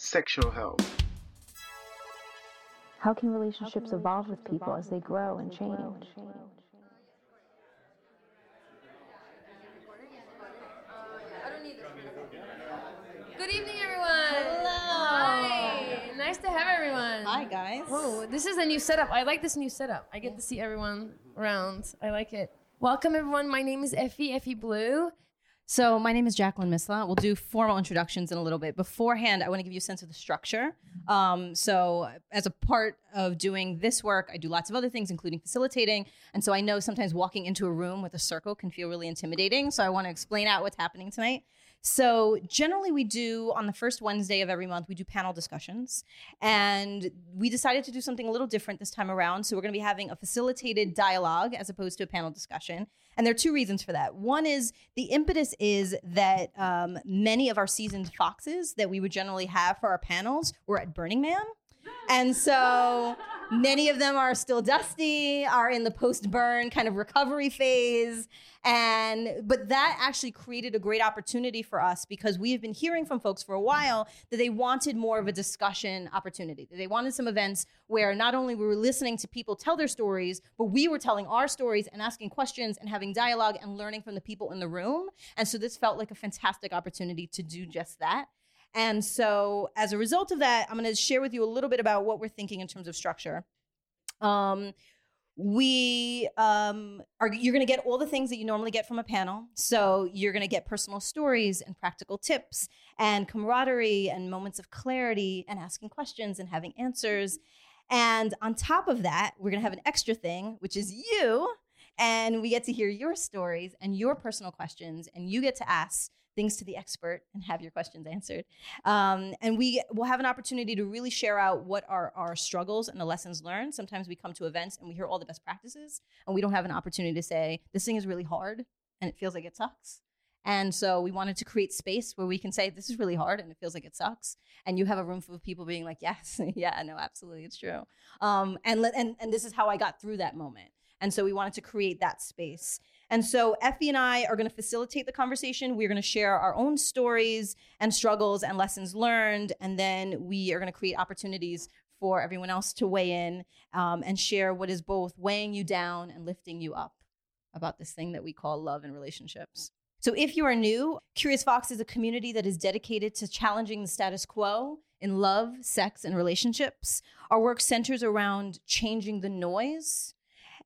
sexual health. How can relationships evolve with people as they grow and change? Good evening, everyone. Hello. Hi. Nice to have everyone. Hi, guys. Whoa, this is a new setup. I like this new setup. I get to see everyone around. I like it. Welcome, everyone. My name is Effie, Effie Blue. So, my name is Jacqueline Misla. We'll do formal introductions in a little bit. Beforehand, I want to give you a sense of the structure. Um, so, as a part of doing this work, I do lots of other things, including facilitating. And so, I know sometimes walking into a room with a circle can feel really intimidating. So, I want to explain out what's happening tonight. So, generally, we do on the first Wednesday of every month, we do panel discussions. And we decided to do something a little different this time around. So, we're going to be having a facilitated dialogue as opposed to a panel discussion. And there are two reasons for that. One is the impetus is that um, many of our seasoned foxes that we would generally have for our panels were at Burning Man. And so many of them are still dusty, are in the post burn kind of recovery phase. And but that actually created a great opportunity for us because we have been hearing from folks for a while that they wanted more of a discussion opportunity. That they wanted some events where not only we were listening to people tell their stories, but we were telling our stories and asking questions and having dialogue and learning from the people in the room. And so this felt like a fantastic opportunity to do just that. And so, as a result of that, I'm going to share with you a little bit about what we're thinking in terms of structure. Um, we um, are you're going to get all the things that you normally get from a panel. So you're going to get personal stories and practical tips and camaraderie and moments of clarity and asking questions and having answers. And on top of that, we're going to have an extra thing, which is you. And we get to hear your stories and your personal questions, and you get to ask things to the expert and have your questions answered. Um, and we will have an opportunity to really share out what are our struggles and the lessons learned. Sometimes we come to events and we hear all the best practices, and we don't have an opportunity to say, this thing is really hard and it feels like it sucks. And so we wanted to create space where we can say, this is really hard and it feels like it sucks. And you have a room full of people being like, yes, yeah, no, absolutely, it's true. Um, and, and, and this is how I got through that moment. And so we wanted to create that space. And so Effie and I are going to facilitate the conversation. We're going to share our own stories and struggles and lessons learned. And then we are going to create opportunities for everyone else to weigh in um, and share what is both weighing you down and lifting you up about this thing that we call love and relationships. So if you are new, Curious Fox is a community that is dedicated to challenging the status quo in love, sex, and relationships. Our work centers around changing the noise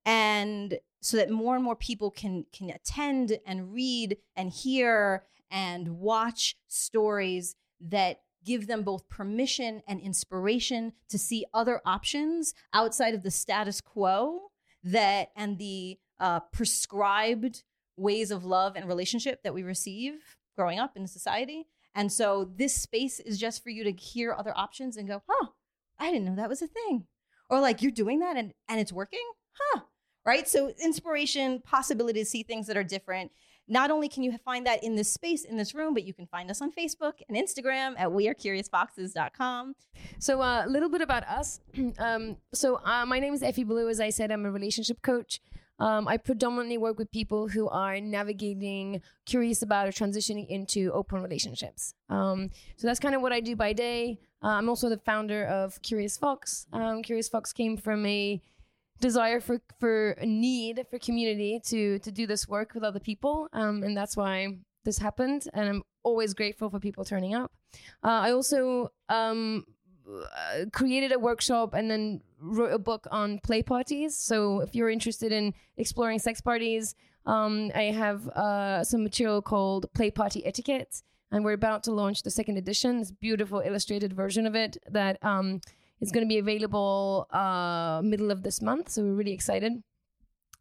and so that more and more people can can attend and read and hear and watch stories that give them both permission and inspiration to see other options outside of the status quo that and the uh, prescribed ways of love and relationship that we receive growing up in society. And so this space is just for you to hear other options and go huh i didn't know that was a thing. Or like you're doing that and and it's working? Huh right? So inspiration, possibility to see things that are different. Not only can you find that in this space, in this room, but you can find us on Facebook and Instagram at wearecuriousfoxes.com. So, uh, a little bit about us. um, so, uh, my name is Effie Blue. As I said, I'm a relationship coach. Um, I predominantly work with people who are navigating, curious about, or transitioning into open relationships. Um, so that's kind of what I do by day. Uh, I'm also the founder of Curious Fox. Um, Curious Fox came from a desire for for need for community to to do this work with other people, um, and that's why this happened. And I'm always grateful for people turning up. Uh, I also um, uh, created a workshop and then wrote a book on play parties. So if you're interested in exploring sex parties, um, I have uh, some material called Play Party Etiquette, and we're about to launch the second edition. This beautiful illustrated version of it that um, is going to be available uh, middle of this month. So we're really excited.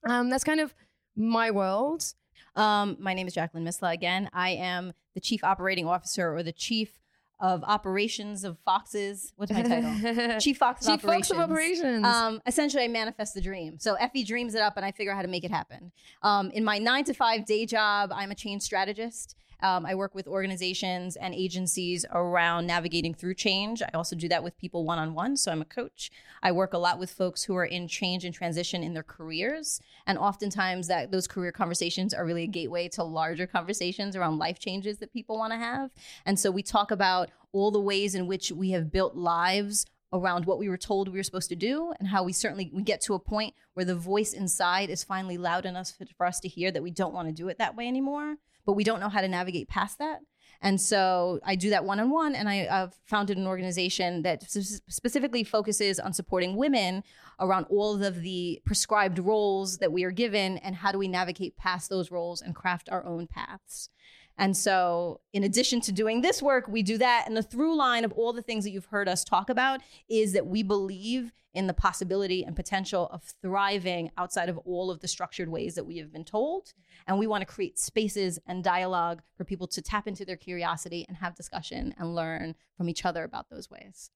Um, that's kind of my world. Um, my name is Jacqueline Misla again. I am the chief operating officer or the chief of operations of Foxes. What's my title? Chief Fox of Chief Fox Operations. of Operations. Um, essentially, I manifest the dream. So Effie dreams it up, and I figure out how to make it happen. Um, in my nine to five day job, I'm a change strategist. Um, I work with organizations and agencies around navigating through change. I also do that with people one on one. So I'm a coach. I work a lot with folks who are in change and transition in their careers, and oftentimes that those career conversations are really a gateway to larger conversations around life changes that people want to have. And so we talk about all the ways in which we have built lives around what we were told we were supposed to do and how we certainly we get to a point where the voice inside is finally loud enough for, for us to hear that we don't want to do it that way anymore but we don't know how to navigate past that. And so i do that one-on-one and I, have founded an organization that specifically focuses on supporting women around all of the prescribed roles that we are given and how do we navigate past those roles and craft our own paths and so, in addition to doing this work, we do that. And the through line of all the things that you've heard us talk about is that we believe in the possibility and potential of thriving outside of all of the structured ways that we have been told. And we want to create spaces and dialogue for people to tap into their curiosity and have discussion and learn from each other about those ways.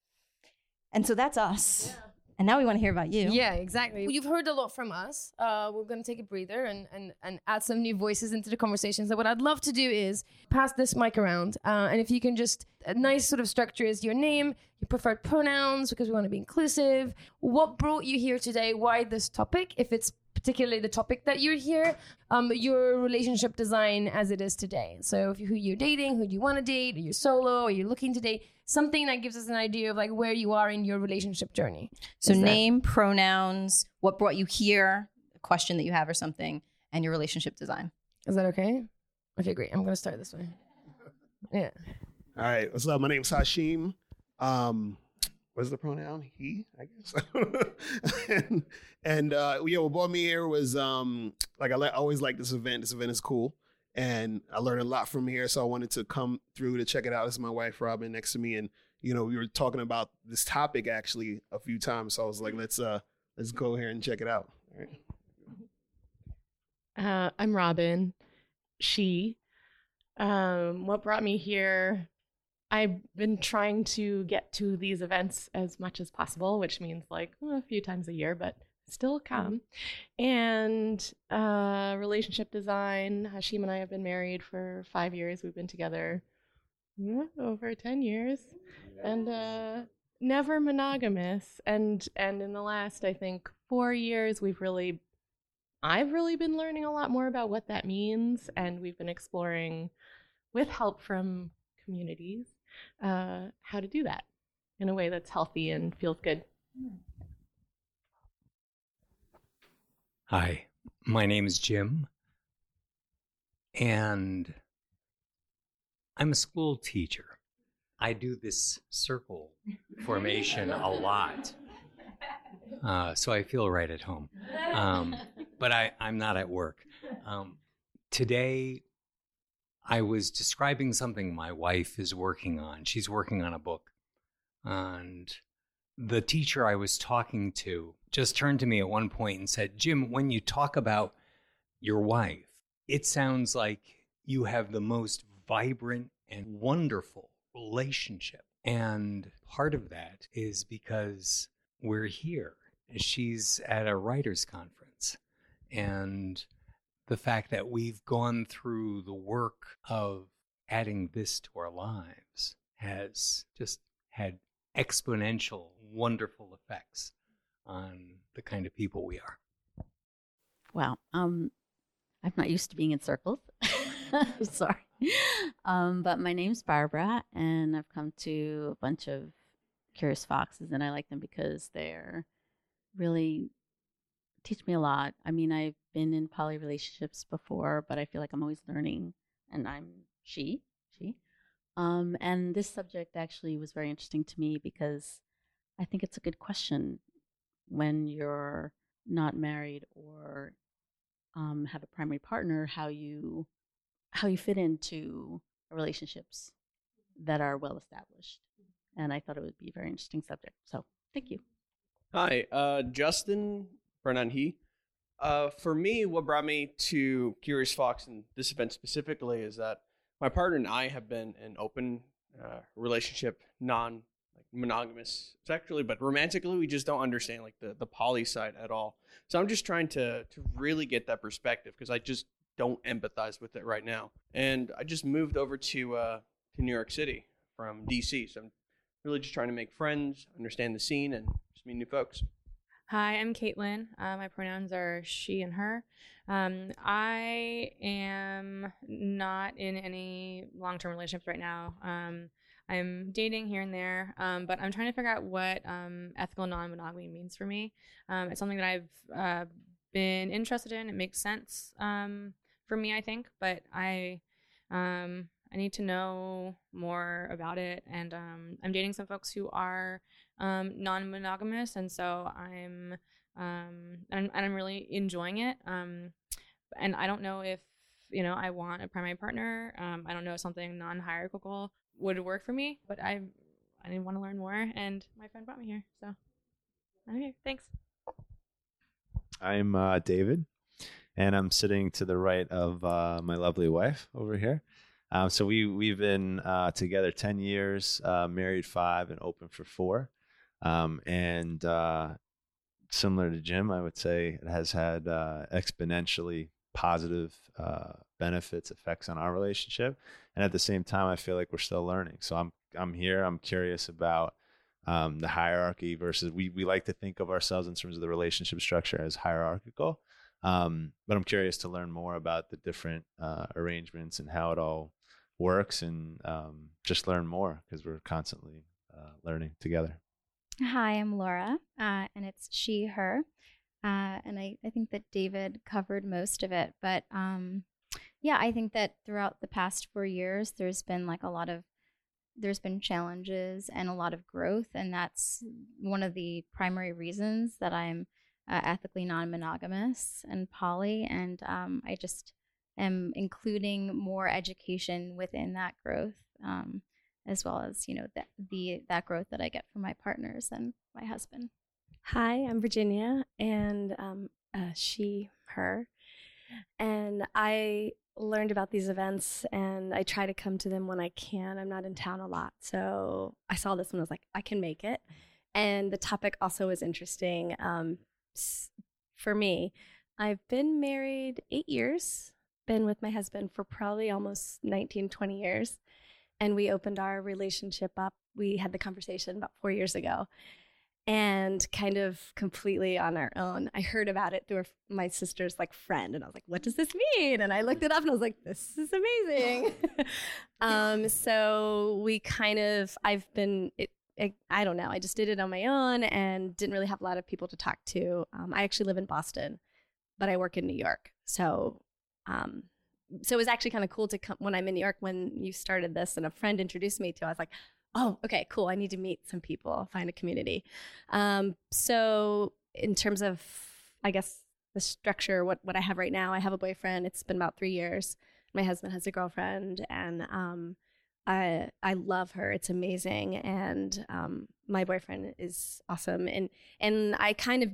And so that's us. And now we want to hear about you. Yeah, exactly. You've heard a lot from us. Uh, we're going to take a breather and, and, and add some new voices into the conversations. So what I'd love to do is pass this mic around. Uh, and if you can just, a nice sort of structure is your name, your preferred pronouns, because we want to be inclusive. What brought you here today? Why this topic? If it's particularly the topic that you're here, um, your relationship design as it is today. So if you, who you're dating, who do you want to date, are you solo, are you looking to date? Something that gives us an idea of like where you are in your relationship journey. So Is that- name, pronouns, what brought you here, a question that you have or something, and your relationship design. Is that okay? Okay, great. I'm gonna start this way. Yeah. All right. What's up? My name's Hashim. Um, what's the pronoun? He, I guess. and and uh, yeah, what brought me here was um, like I li- always like this event. This event is cool, and I learned a lot from here. So I wanted to come through to check it out. This is my wife Robin next to me, and you know we were talking about this topic actually a few times. So I was like, let's uh let's go here and check it out. Uh, I'm Robin. She. Um, what brought me here? I've been trying to get to these events as much as possible, which means like well, a few times a year, but still come. And uh, relationship design. Hashim and I have been married for five years. We've been together yeah, over 10 years and uh, never monogamous. And, and in the last, I think, four years, we've really I've really been learning a lot more about what that means, and we've been exploring, with help from communities, uh, how to do that in a way that's healthy and feels good. Hi, my name is Jim, and I'm a school teacher. I do this circle formation a lot, uh, so I feel right at home. Um, but I, I'm not at work. Um, today, I was describing something my wife is working on. She's working on a book, and the teacher I was talking to just turned to me at one point and said, Jim, when you talk about your wife, it sounds like you have the most vibrant and wonderful relationship. And part of that is because we're here. She's at a writer's conference. And the fact that we've gone through the work of adding this to our lives has just had exponential, wonderful effects on the kind of people we are. Wow. Um, I'm not used to being in circles. Sorry. Um, but my name's Barbara, and I've come to a bunch of Curious Foxes, and I like them because they're really teach me a lot. I mean, I've been in poly relationships before, but I feel like I'm always learning, and I'm she, she. Um, and this subject actually was very interesting to me because I think it's a good question when you're not married or um, have a primary partner, how you how you fit into relationships that are well established. And I thought it would be a very interesting subject. So thank you. Hi, uh, Justin, pronoun he. Uh, for me, what brought me to Curious Fox and this event specifically is that my partner and I have been in open uh, relationship, non like monogamous sexually, but romantically, we just don't understand like the the poly side at all. So I'm just trying to to really get that perspective because I just don't empathize with it right now. And I just moved over to uh, to New York City from DC, so I'm really just trying to make friends, understand the scene, and just meet new folks. Hi, I'm Caitlin. Uh, my pronouns are she and her. Um, I am not in any long term relationships right now. Um, I'm dating here and there, um, but I'm trying to figure out what um, ethical non monogamy means for me. Um, it's something that I've uh, been interested in. It makes sense um, for me, I think, but I. I need to know more about it, and um, I'm dating some folks who are um, non-monogamous, and so I'm um, and, and I'm really enjoying it. Um, and I don't know if you know I want a primary partner. Um, I don't know if something non-hierarchical would work for me, but I I didn't want to learn more, and my friend brought me here, so I'm here. Thanks. I'm uh, David, and I'm sitting to the right of uh, my lovely wife over here. Um, so we we've been uh, together ten years, uh, married five, and open for four. Um, and uh, similar to Jim, I would say it has had uh, exponentially positive uh, benefits, effects on our relationship. And at the same time, I feel like we're still learning. So I'm I'm here. I'm curious about um, the hierarchy versus we we like to think of ourselves in terms of the relationship structure as hierarchical. Um, but I'm curious to learn more about the different uh, arrangements and how it all works, and um, just learn more because we're constantly uh, learning together. Hi, I'm Laura, uh, and it's she, her. Uh, and I, I think that David covered most of it. But um, yeah, I think that throughout the past four years, there's been like a lot of there's been challenges and a lot of growth, and that's one of the primary reasons that I'm uh, ethically non-monogamous and poly, and um, I just am including more education within that growth, um, as well as you know that the that growth that I get from my partners and my husband. Hi, I'm Virginia, and um, uh, she, her, and I learned about these events, and I try to come to them when I can. I'm not in town a lot, so I saw this one. I was like, I can make it, and the topic also was interesting um, for me. I've been married eight years, been with my husband for probably almost 19, 20 years, and we opened our relationship up. We had the conversation about four years ago and kind of completely on our own. I heard about it through my sister's like friend, and I was like, "What does this mean?" And I looked it up, and I was like, "This is amazing." um, so we kind of, I've been, it, it, I don't know, I just did it on my own and didn't really have a lot of people to talk to. Um, I actually live in Boston, but I work in New York, so. Um, so it was actually kind of cool to come when I'm in New York when you started this and a friend introduced me to. I was like, oh, okay, cool. I need to meet some people, find a community. Um, so, in terms of, I guess, the structure, what, what I have right now, I have a boyfriend. It's been about three years. My husband has a girlfriend, and um, I I love her. It's amazing, and um, my boyfriend is awesome. And and I kind of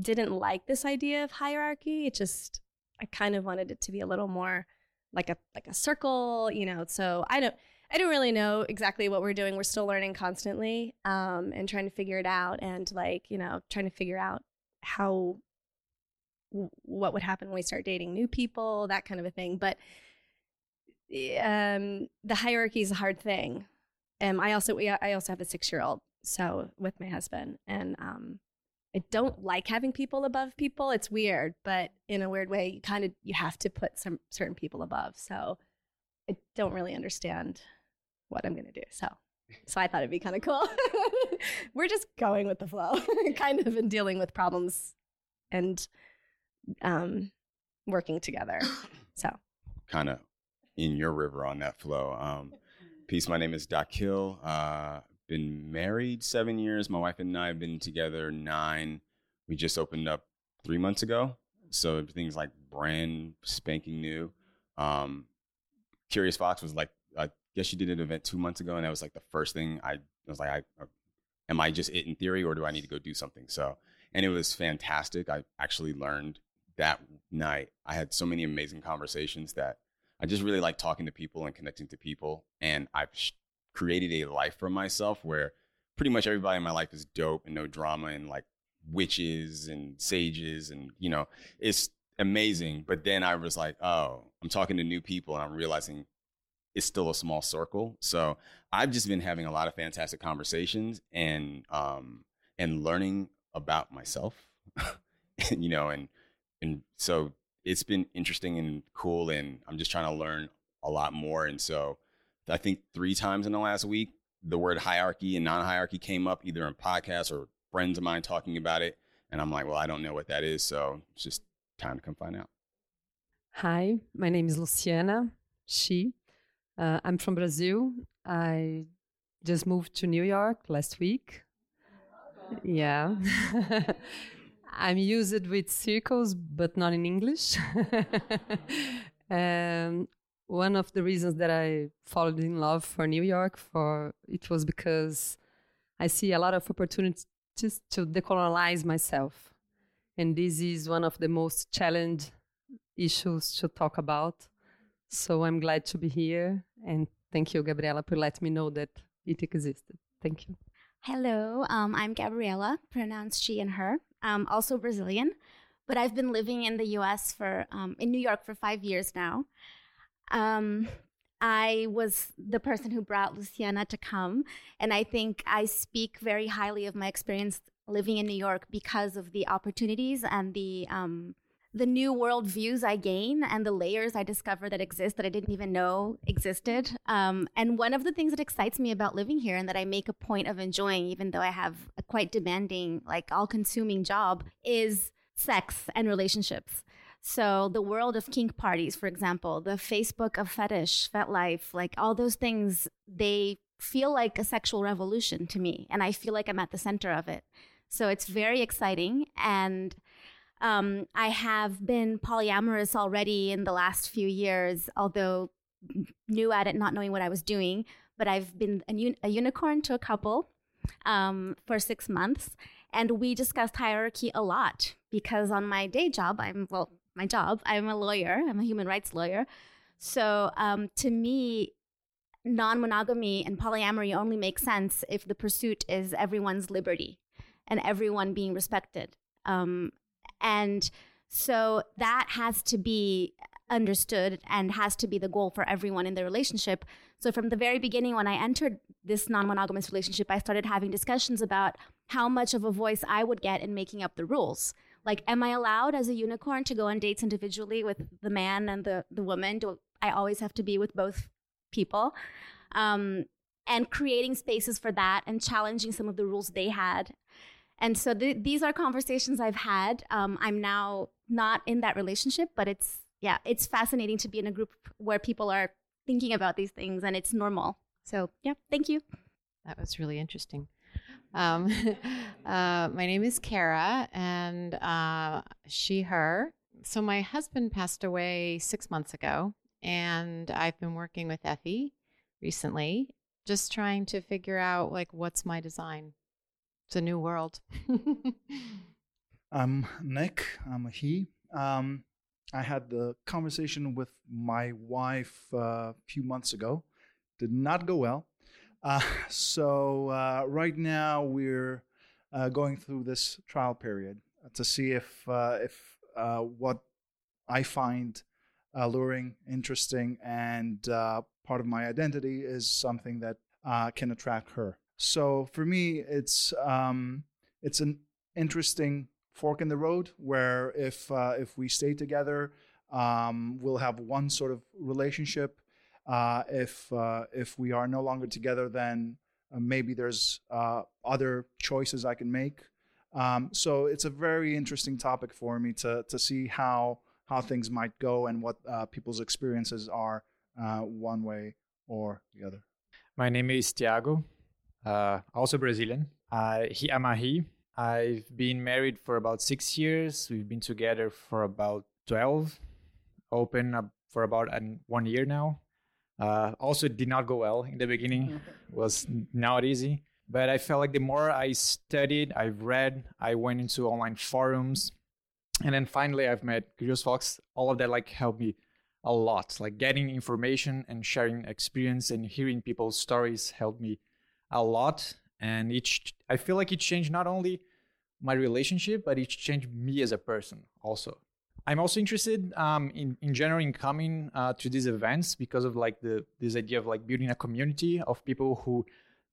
didn't like this idea of hierarchy. It just I kind of wanted it to be a little more like a like a circle, you know. So I don't I don't really know exactly what we're doing. We're still learning constantly um, and trying to figure it out and like, you know, trying to figure out how what would happen when we start dating new people, that kind of a thing. But um, the hierarchy is a hard thing. Um, I also we, I also have a six year old, so with my husband, and um, I don't like having people above people. It's weird, but in a weird way, you kind of you have to put some certain people above. So I don't really understand what I'm going to do. So, so I thought it'd be kind of cool. We're just going with the flow, kind of, and dealing with problems and um, working together. So, kind of in your river on that flow. Um, peace. My name is Doc Hill. Uh, been married seven years. My wife and I have been together nine. We just opened up three months ago, so everything's like brand spanking new. Um, Curious Fox was like I guess you did an event two months ago, and that was like the first thing I, I was like, I uh, am I just it in theory, or do I need to go do something? So, and it was fantastic. I actually learned that night. I had so many amazing conversations that I just really like talking to people and connecting to people, and I've created a life for myself where pretty much everybody in my life is dope and no drama and like witches and sages and you know it's amazing. But then i was like oh i'm talking to new people and i'm realizing it's still a small circle. So i've just been having a lot of fantastic conversations and um and learning about myself you know and and so it's been interesting and cool and i'm just trying to learn a lot more. And so i think three times in the last week the word hierarchy and non-hierarchy came up either in podcasts or friends of mine talking about it and i'm like well i don't know what that is so it's just time to come find out Hi, my name is Luciana. She. Uh, I'm from Brazil. I just moved to New York last week. Yeah. I'm used with circles, but not in English. and one of the reasons that I fallen in love for New York for it was because I see a lot of opportunities to decolonize myself. And this is one of the most challenged issues to talk about. So I'm glad to be here. And thank you, Gabriela, for letting me know that it existed. Thank you. Hello, um, I'm Gabriela, pronounced she and her. I'm also Brazilian, but I've been living in the US for, um, in New York for five years now. Um, I was the person who brought Luciana to come, and I think I speak very highly of my experience living in New York because of the opportunities and the um, the new world views I gain and the layers I discover that exist that I didn't even know existed. Um, and one of the things that excites me about living here and that I make a point of enjoying, even though I have a quite demanding, like all consuming job, is sex and relationships. So the world of kink parties, for example, the Facebook of fetish, FetLife, like all those things, they feel like a sexual revolution to me. And I feel like I'm at the center of it. So it's very exciting. And um, I have been polyamorous already in the last few years, although new at it, not knowing what I was doing. But I've been a, un- a unicorn to a couple um, for six months. And we discussed hierarchy a lot because on my day job, I'm, well, my job, I'm a lawyer, I'm a human rights lawyer. So um, to me, non monogamy and polyamory only make sense if the pursuit is everyone's liberty and everyone being respected. Um, and so that has to be understood and has to be the goal for everyone in the relationship. So from the very beginning, when I entered this non monogamous relationship, I started having discussions about how much of a voice I would get in making up the rules. Like, am I allowed as a unicorn to go on dates individually with the man and the, the woman? Do I always have to be with both people? Um, and creating spaces for that and challenging some of the rules they had and so th- these are conversations I've had. Um, I'm now not in that relationship, but it's yeah, it's fascinating to be in a group where people are thinking about these things and it's normal. So yeah, thank you. That was really interesting. Um, uh, my name is Kara, and uh, she, her. So my husband passed away six months ago, and I've been working with Effie recently, just trying to figure out like what's my design it's a new world. I'm Nick. I'm a he. Um, I had the conversation with my wife uh, a few months ago. Did not go well. Uh, so uh, right now we're uh, going through this trial period to see if uh, if uh, what I find alluring, interesting, and part of my identity is something that can attract her. So for me, it's um, it's an interesting fork in the road where if uh, if we stay together, um, we'll have one sort of relationship. Uh, if uh, if we are no longer together, then uh, maybe there's uh, other choices I can make. Um, so it's a very interesting topic for me to to see how how things might go and what uh, people's experiences are one way or the other. My name is Tiago also Brazilian. He, I'm a he. I've been married for about six years. We've been together for about 12, open up for about an, one year now. Uh, also did not go well in the beginning, was not easy. But I felt like the more I studied, I've read, I went into online forums, and then finally I've met Curious Fox. All of that like helped me a lot. Like getting information and sharing experience and hearing people's stories helped me a lot. And each, I feel like it changed not only my relationship, but it changed me as a person also. I'm also interested um, in in general in coming uh, to these events because of like the this idea of like building a community of people who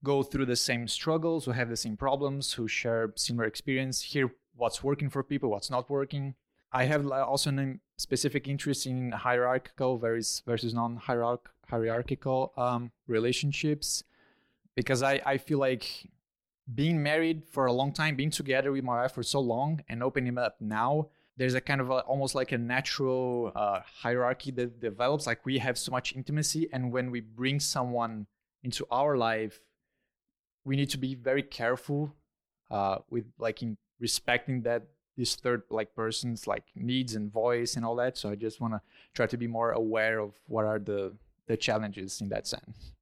go through the same struggles, who have the same problems, who share similar experience, hear what's working for people, what's not working. I have also a specific interest in hierarchical versus versus non-hierarchical um, relationships because I, I feel like being married for a long time, being together with my wife for so long, and opening up now, there's a kind of a, almost like a natural uh, hierarchy that develops. Like we have so much intimacy, and when we bring someone into our life, we need to be very careful uh, with like in respecting that this third like person's like needs and voice and all that. So I just want to try to be more aware of what are the the challenges in that sense.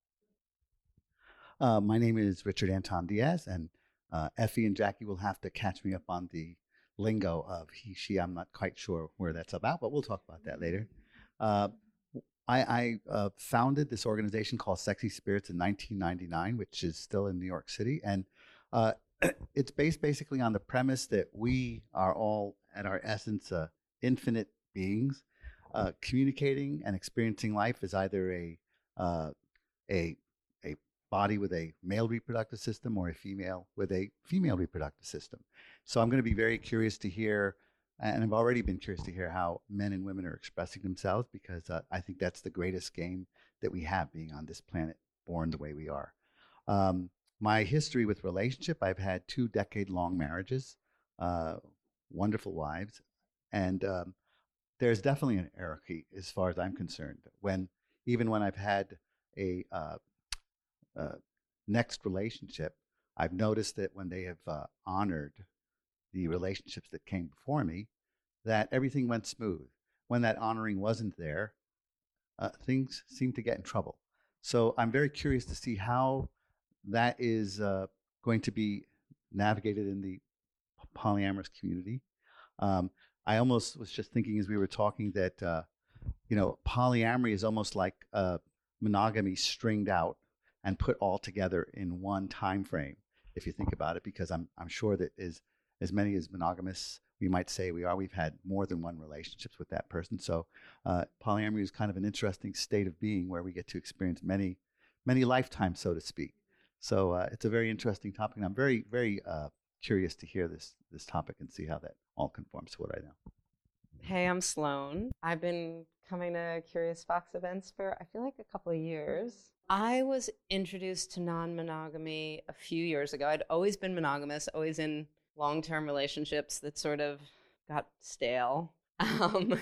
Uh, my name is Richard Anton Diaz, and uh, Effie and Jackie will have to catch me up on the lingo of he, she. I'm not quite sure where that's about, but we'll talk about that later. Uh, I, I uh, founded this organization called Sexy Spirits in 1999, which is still in New York City, and uh, it's based basically on the premise that we are all, at our essence, uh, infinite beings. communicating and experiencing life is either a a a body with a male reproductive system or a female with a female reproductive system. So I'm going to be very curious to hear, and I've already been curious to hear how men and women are expressing themselves because uh, I think that's the greatest game that we have being on this planet, born the way we are. Um, my history with relationship, I've had two decade long marriages, uh, wonderful wives, and um, there's definitely an hierarchy as far as I'm concerned. When even when I've had a uh, uh, next relationship, I've noticed that when they have uh, honored the relationships that came before me, that everything went smooth. When that honoring wasn't there, uh, things seemed to get in trouble. So I'm very curious to see how that is uh, going to be navigated in the polyamorous community. Um, I almost was just thinking as we were talking that uh, you know polyamory is almost like monogamy stringed out and put all together in one time frame if you think about it because i'm i'm sure that as as many as monogamous we might say we are we've had more than one relationships with that person so uh, polyamory is kind of an interesting state of being where we get to experience many many lifetimes so to speak so uh, it's a very interesting topic and i'm very very uh, curious to hear this this topic and see how that all conforms to what i know Hey, I'm Sloan. I've been coming to Curious Fox events for I feel like a couple of years. I was introduced to non monogamy a few years ago. I'd always been monogamous, always in long term relationships that sort of got stale um,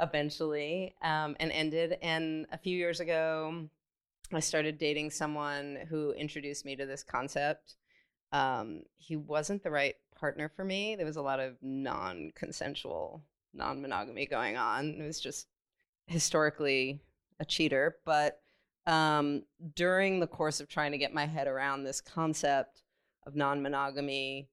eventually um, and ended. And a few years ago, I started dating someone who introduced me to this concept. Um, he wasn't the right partner for me. There was a lot of non consensual non monogamy going on. It was just historically a cheater. But um, during the course of trying to get my head around this concept of non monogamy,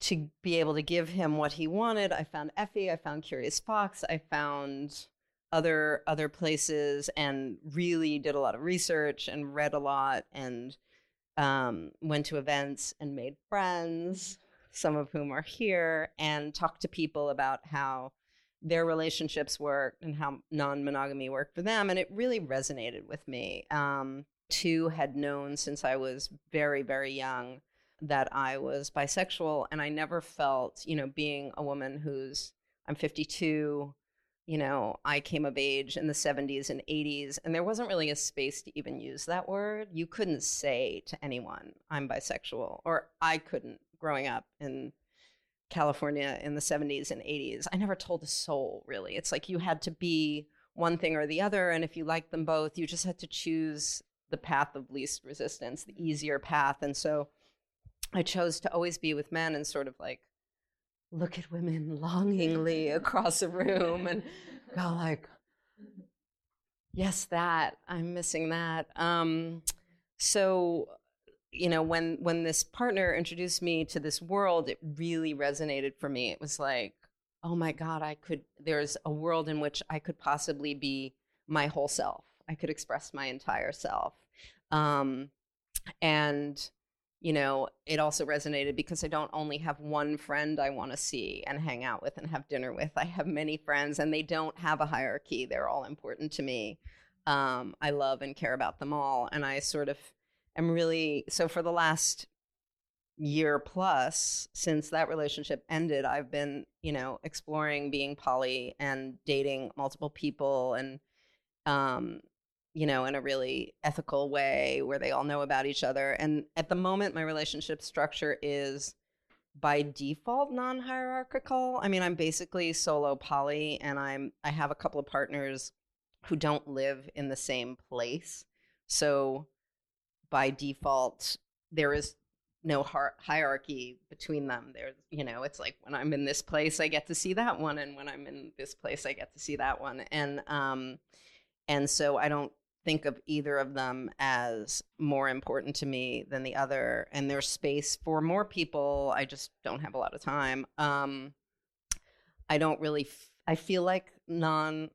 to be able to give him what he wanted, I found Effie, I found Curious Fox, I found other other places and really did a lot of research and read a lot and um, went to events and made friends some of whom are here, and talk to people about how their relationships work and how non monogamy worked for them. And it really resonated with me. Um, two had known since I was very, very young that I was bisexual, and I never felt, you know, being a woman who's, I'm 52, you know, I came of age in the 70s and 80s, and there wasn't really a space to even use that word. You couldn't say to anyone, I'm bisexual, or I couldn't growing up in California in the 70s and 80s. I never told a soul, really. It's like you had to be one thing or the other. And if you liked them both, you just had to choose the path of least resistance, the easier path. And so I chose to always be with men and sort of like look at women longingly across a room and go like, yes, that, I'm missing that. Um, so you know when when this partner introduced me to this world it really resonated for me it was like oh my God, I could, there's a world in which I could possibly be my whole self. I could express my entire self. Um, and, you know, it also resonated because I don't only have one friend I want to see and hang out with and have dinner with. I have many friends and they don't have a hierarchy. They're all important to me. Um, I love and care about them all. And I sort of am really, so for the last year plus since that relationship ended, I've been, you know, exploring being poly and dating multiple people and, um, you know, in a really ethical way where they all know about each other. And at the moment, my relationship structure is by default non-hierarchical. I mean, I'm basically solo poly, and I'm I have a couple of partners who don't live in the same place. So by default, there is no hi- hierarchy between them. There's, you know, it's like when I'm in this place, I get to see that one, and when I'm in this place, I get to see that one, and um, and so I don't think of either of them as more important to me than the other. And there's space for more people. I just don't have a lot of time. Um, I don't really. F- I feel like non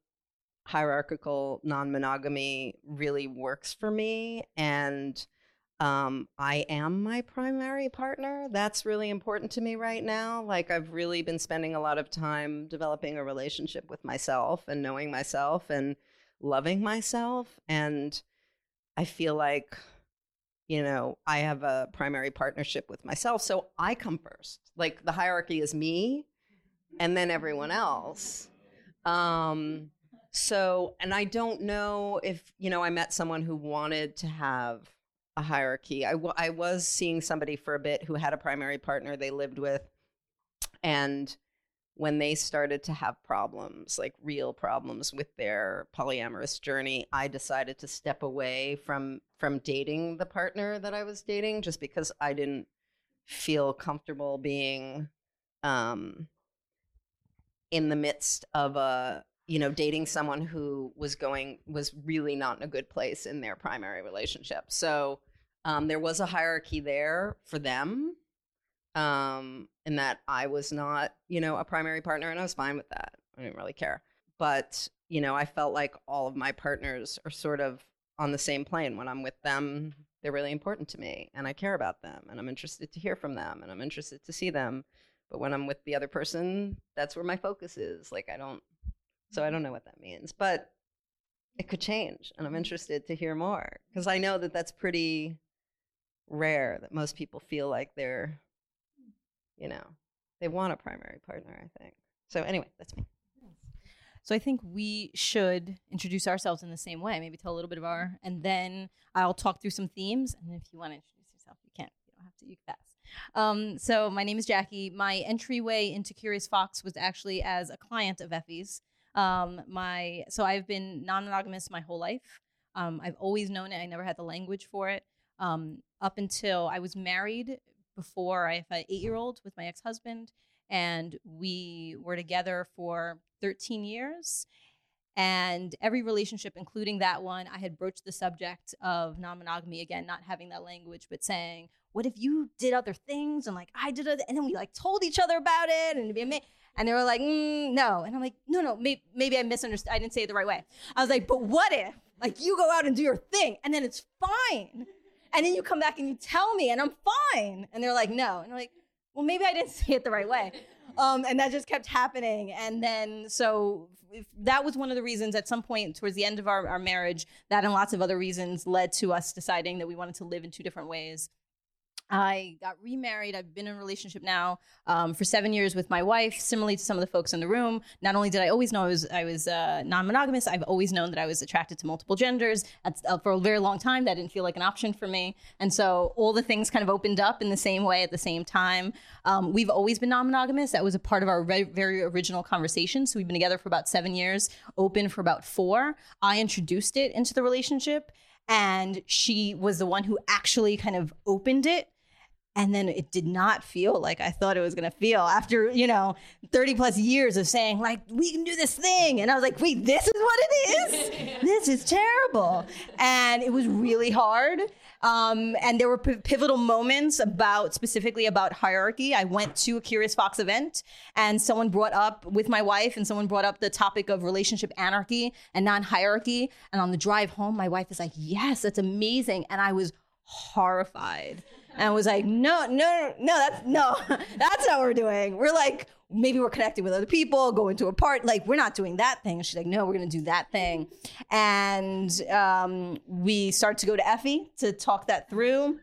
hierarchical non monogamy really works for me, and um, I am my primary partner. That's really important to me right now. Like, I've really been spending a lot of time developing a relationship with myself and knowing myself and loving myself. And I feel like, you know, I have a primary partnership with myself. So I come first. Like, the hierarchy is me and then everyone else. Um, so, and I don't know if, you know, I met someone who wanted to have a hierarchy. I, w- I was seeing somebody for a bit who had a primary partner they lived with. And when they started to have problems, like real problems with their polyamorous journey, I decided to step away from from dating the partner that I was dating just because I didn't feel comfortable being um, in the midst of a you know dating someone who was going was really not in a good place in their primary relationship. So um, there was a hierarchy there for them um, in that i was not you know a primary partner and i was fine with that. I didn't really care. But you know i felt like all of my partners are sort of on the same plane. When i'm with them they're really important to me and i care about them and i'm interested to hear from them and i'm interested to see them. But when i'm with the other person that's where my focus is. Like i don't so I don't know what that means, but it could change. And I'm interested to hear more because I know that that's pretty rare that most people feel like they're, you know, they want a primary partner, I think. So anyway, that's me. So I think we should introduce ourselves in the same way. Maybe tell a little bit of our, and then I'll talk through some themes. And if you want to introduce yourself, you can. You don't have to. You can pass. Um, so my name is Jackie. My entryway into Curious Fox was actually as a client of Effie's. Um, my so I've been non-monogamous my whole life. Um, I've always known it. I never had the language for it. Um, up until I was married before I have an eight-year-old with my ex-husband, and we were together for 13 years. And every relationship, including that one, I had broached the subject of non monogamy again, not having that language, but saying, What if you did other things? And like, I did other, and then we like told each other about it, and it'd be amazing. And they were like, mm, no. And I'm like, no, no, maybe, maybe I misunderstood. I didn't say it the right way. I was like, but what if, like, you go out and do your thing and then it's fine? And then you come back and you tell me and I'm fine. And they're like, no. And I'm like, well, maybe I didn't say it the right way. Um, and that just kept happening. And then, so that was one of the reasons at some point towards the end of our, our marriage, that and lots of other reasons led to us deciding that we wanted to live in two different ways. I got remarried. I've been in a relationship now um, for seven years with my wife. Similarly to some of the folks in the room, not only did I always know I was I was uh, non-monogamous, I've always known that I was attracted to multiple genders. That's, uh, for a very long time, that didn't feel like an option for me, and so all the things kind of opened up in the same way at the same time. Um, we've always been non-monogamous. That was a part of our re- very original conversation. So we've been together for about seven years, open for about four. I introduced it into the relationship, and she was the one who actually kind of opened it and then it did not feel like I thought it was going to feel after, you know, 30 plus years of saying, like, we can do this thing. And I was like, wait, this is what it is? this is terrible. And it was really hard. Um, and there were p- pivotal moments about specifically about hierarchy. I went to a Curious Fox event and someone brought up with my wife and someone brought up the topic of relationship anarchy and non-hierarchy. And on the drive home, my wife is like, yes, that's amazing. And I was horrified. And was like, no, no, no, that's no, that's not what we're doing. We're like, maybe we're connecting with other people, going to a part. Like, we're not doing that thing. And She's like, no, we're gonna do that thing. And um, we start to go to Effie to talk that through.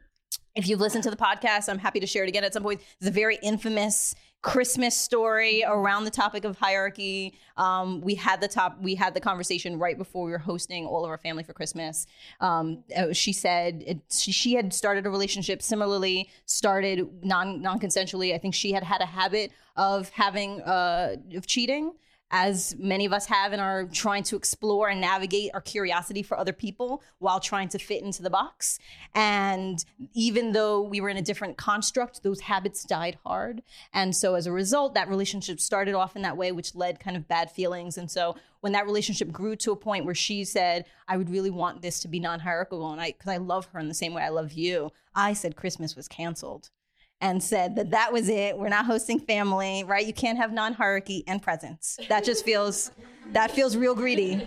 If you've listened to the podcast, I'm happy to share it again at some point. It's a very infamous Christmas story around the topic of hierarchy. Um, we had the top, we had the conversation right before we were hosting all of our family for Christmas. Um, uh, she said it, she, she had started a relationship similarly, started non non consensually. I think she had had a habit of having uh, of cheating as many of us have and are trying to explore and navigate our curiosity for other people while trying to fit into the box. And even though we were in a different construct, those habits died hard. And so as a result, that relationship started off in that way, which led kind of bad feelings. And so when that relationship grew to a point where she said, I would really want this to be non hierarchical, and I, because I love her in the same way I love you, I said Christmas was canceled and said that that was it. We're not hosting family, right? You can't have non-hierarchy and presents. That just feels that feels real greedy.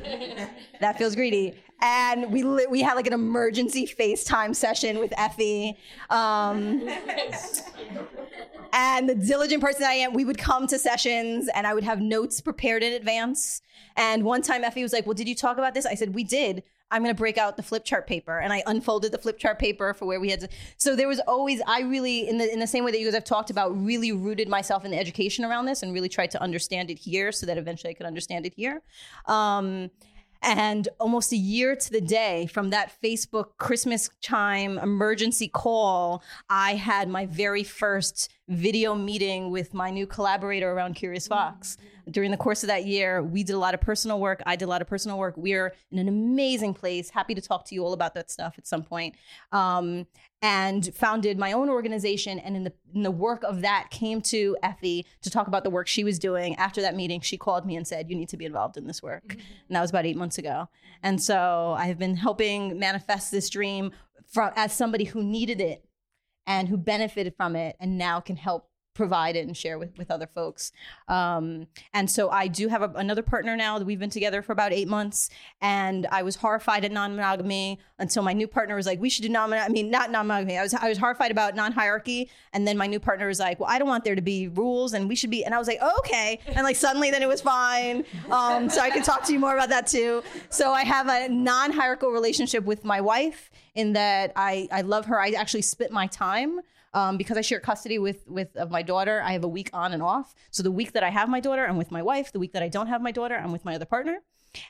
That feels greedy. And we li- we had like an emergency FaceTime session with Effie. Um, and the diligent person I am, we would come to sessions and I would have notes prepared in advance. And one time Effie was like, Well, did you talk about this? I said, We did. I'm going to break out the flip chart paper. And I unfolded the flip chart paper for where we had to. So there was always, I really, in the, in the same way that you guys have talked about, really rooted myself in the education around this and really tried to understand it here so that eventually I could understand it here. Um, and almost a year to the day from that Facebook Christmas chime emergency call, I had my very first video meeting with my new collaborator around Curious Fox. During the course of that year, we did a lot of personal work. I did a lot of personal work. We're in an amazing place. Happy to talk to you all about that stuff at some point. Um, and founded my own organization. And in the in the work of that, came to Effie to talk about the work she was doing. After that meeting, she called me and said, "You need to be involved in this work." And that was about eight months ago. And so I have been helping manifest this dream from as somebody who needed it and who benefited from it, and now can help provide it and share with, with other folks. Um, and so I do have a, another partner now that we've been together for about eight months. And I was horrified at non-monogamy until my new partner was like, we should do non I mean, not non-monogamy. I was, I was horrified about non-hierarchy. And then my new partner was like, well, I don't want there to be rules and we should be, and I was like, oh, okay. And like suddenly then it was fine. Um, so I could talk to you more about that too. So I have a non-hierarchical relationship with my wife in that I, I love her. I actually split my time um, because I share custody with with of my daughter. I have a week on and off. So the week that I have my daughter, I'm with my wife. The week that I don't have my daughter, I'm with my other partner.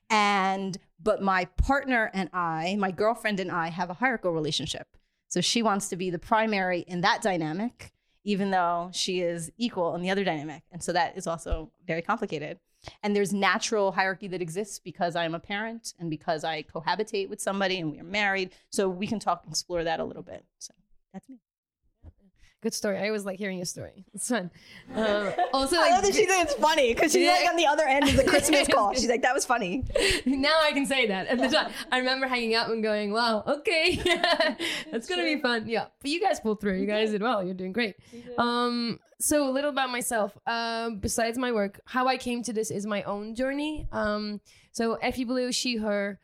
And but my partner and I, my girlfriend and I, have a hierarchical relationship. So she wants to be the primary in that dynamic, even though she is equal in the other dynamic. And so that is also very complicated. And there's natural hierarchy that exists because I am a parent and because I cohabitate with somebody and we are married. So we can talk, and explore that a little bit. So that's me. Good story. I always like hearing your story. It's fun. Uh, also, I like, love that she thinks it's funny because she's like on the other end of the Christmas call. She's like, that was funny. now I can say that. At the time, I remember hanging out and going, "Wow, okay, that's gonna be fun." Yeah, but you guys pulled through. You guys did well. You're doing great. Um, so a little about myself. Um, besides my work, how I came to this is my own journey. Um, so Effie Blue, she, her.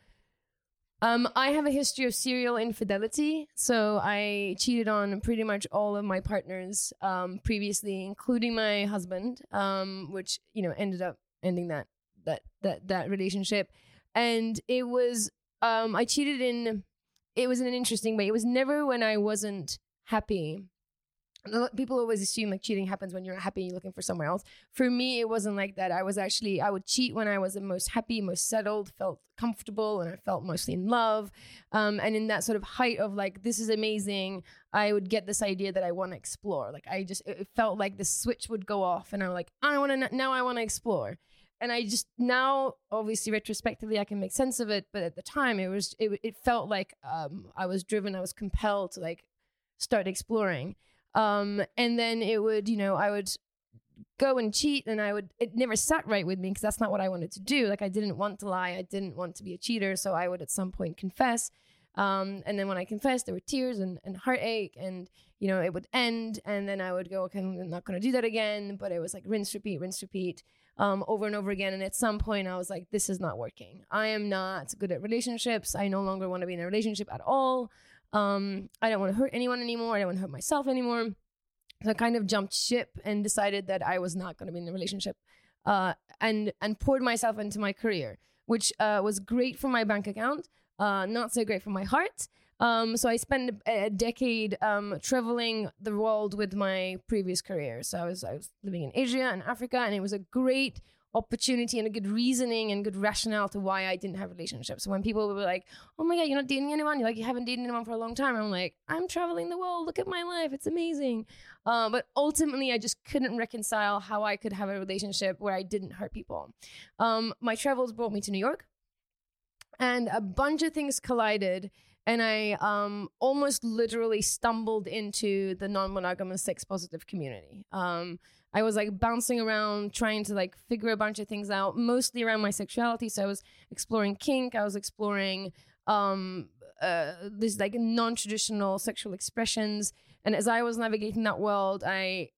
Um, I have a history of serial infidelity. So I cheated on pretty much all of my partners um, previously, including my husband, um, which you know ended up ending that that that that relationship. And it was um, I cheated in. It was in an interesting way. It was never when I wasn't happy people always assume like cheating happens when you're not happy and you're looking for somewhere else. For me it wasn't like that. I was actually i would cheat when i was the most happy most settled felt comfortable and i felt mostly in love. Um, and in that sort of height of like this is amazing i would get this idea that i want to explore. Like i just it felt like the switch would go off and i'm like i want to now i want to explore. And I just now, obviously, retrospectively, I can make sense of it. But at the time, it was it, it felt like um, I was driven, I was compelled to like start exploring um and then it would you know i would go and cheat and i would it never sat right with me because that's not what i wanted to do like i didn't want to lie i didn't want to be a cheater so i would at some point confess Um, and then when I confessed, there were tears and, and heartache, and you know it would end, and then I would go, okay, I'm not going to do that again. But it was like rinse, repeat, rinse, repeat, um, over and over again. And at some point, I was like, this is not working. I am not good at relationships. I no longer want to be in a relationship at all. Um, I don't want to hurt anyone anymore. I don't want to hurt myself anymore. So I kind of jumped ship and decided that I was not going to be in a relationship, uh, and and poured myself into my career, which uh, was great for my bank account, uh, not so great for my heart. Um, so I spent a, decade um, traveling the world with my previous career. So I was I was living in Asia and Africa, and it was a great opportunity and a good reasoning and good rationale to why I didn't have relationships. So when people were like, "Oh my god, you're not dating anyone," you're like, "You haven't dated anyone for a long time," I'm like, "I'm traveling the world. Look at my life. It's amazing." Uh, but ultimately, I just couldn't reconcile how I could have a relationship where I didn't hurt people. Um, my travels brought me to New York, and a bunch of things collided. And I um, almost literally stumbled into the non-monogamous sex positive community. Um, I was like bouncing around trying to like figure a bunch of things out, mostly around my sexuality. So I was exploring kink, I was exploring um uh this like non-traditional sexual expressions. And as I was navigating that world, I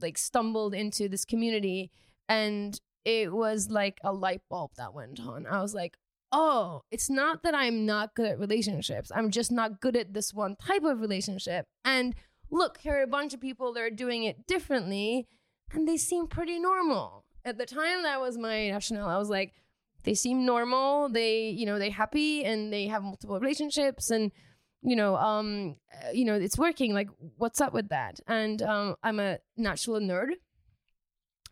like stumbled into this community and it was like a light bulb that went on. I was like, oh, it's not that I'm not good at relationships. I'm just not good at this one type of relationship. And look, here are a bunch of people that are doing it differently, and they seem pretty normal. At the time, that was my rationale. I was like, they seem normal. They, you know, they happy and they have multiple relationships, and you know, um, uh, you know, it's working. Like, what's up with that? And um, I'm a natural nerd.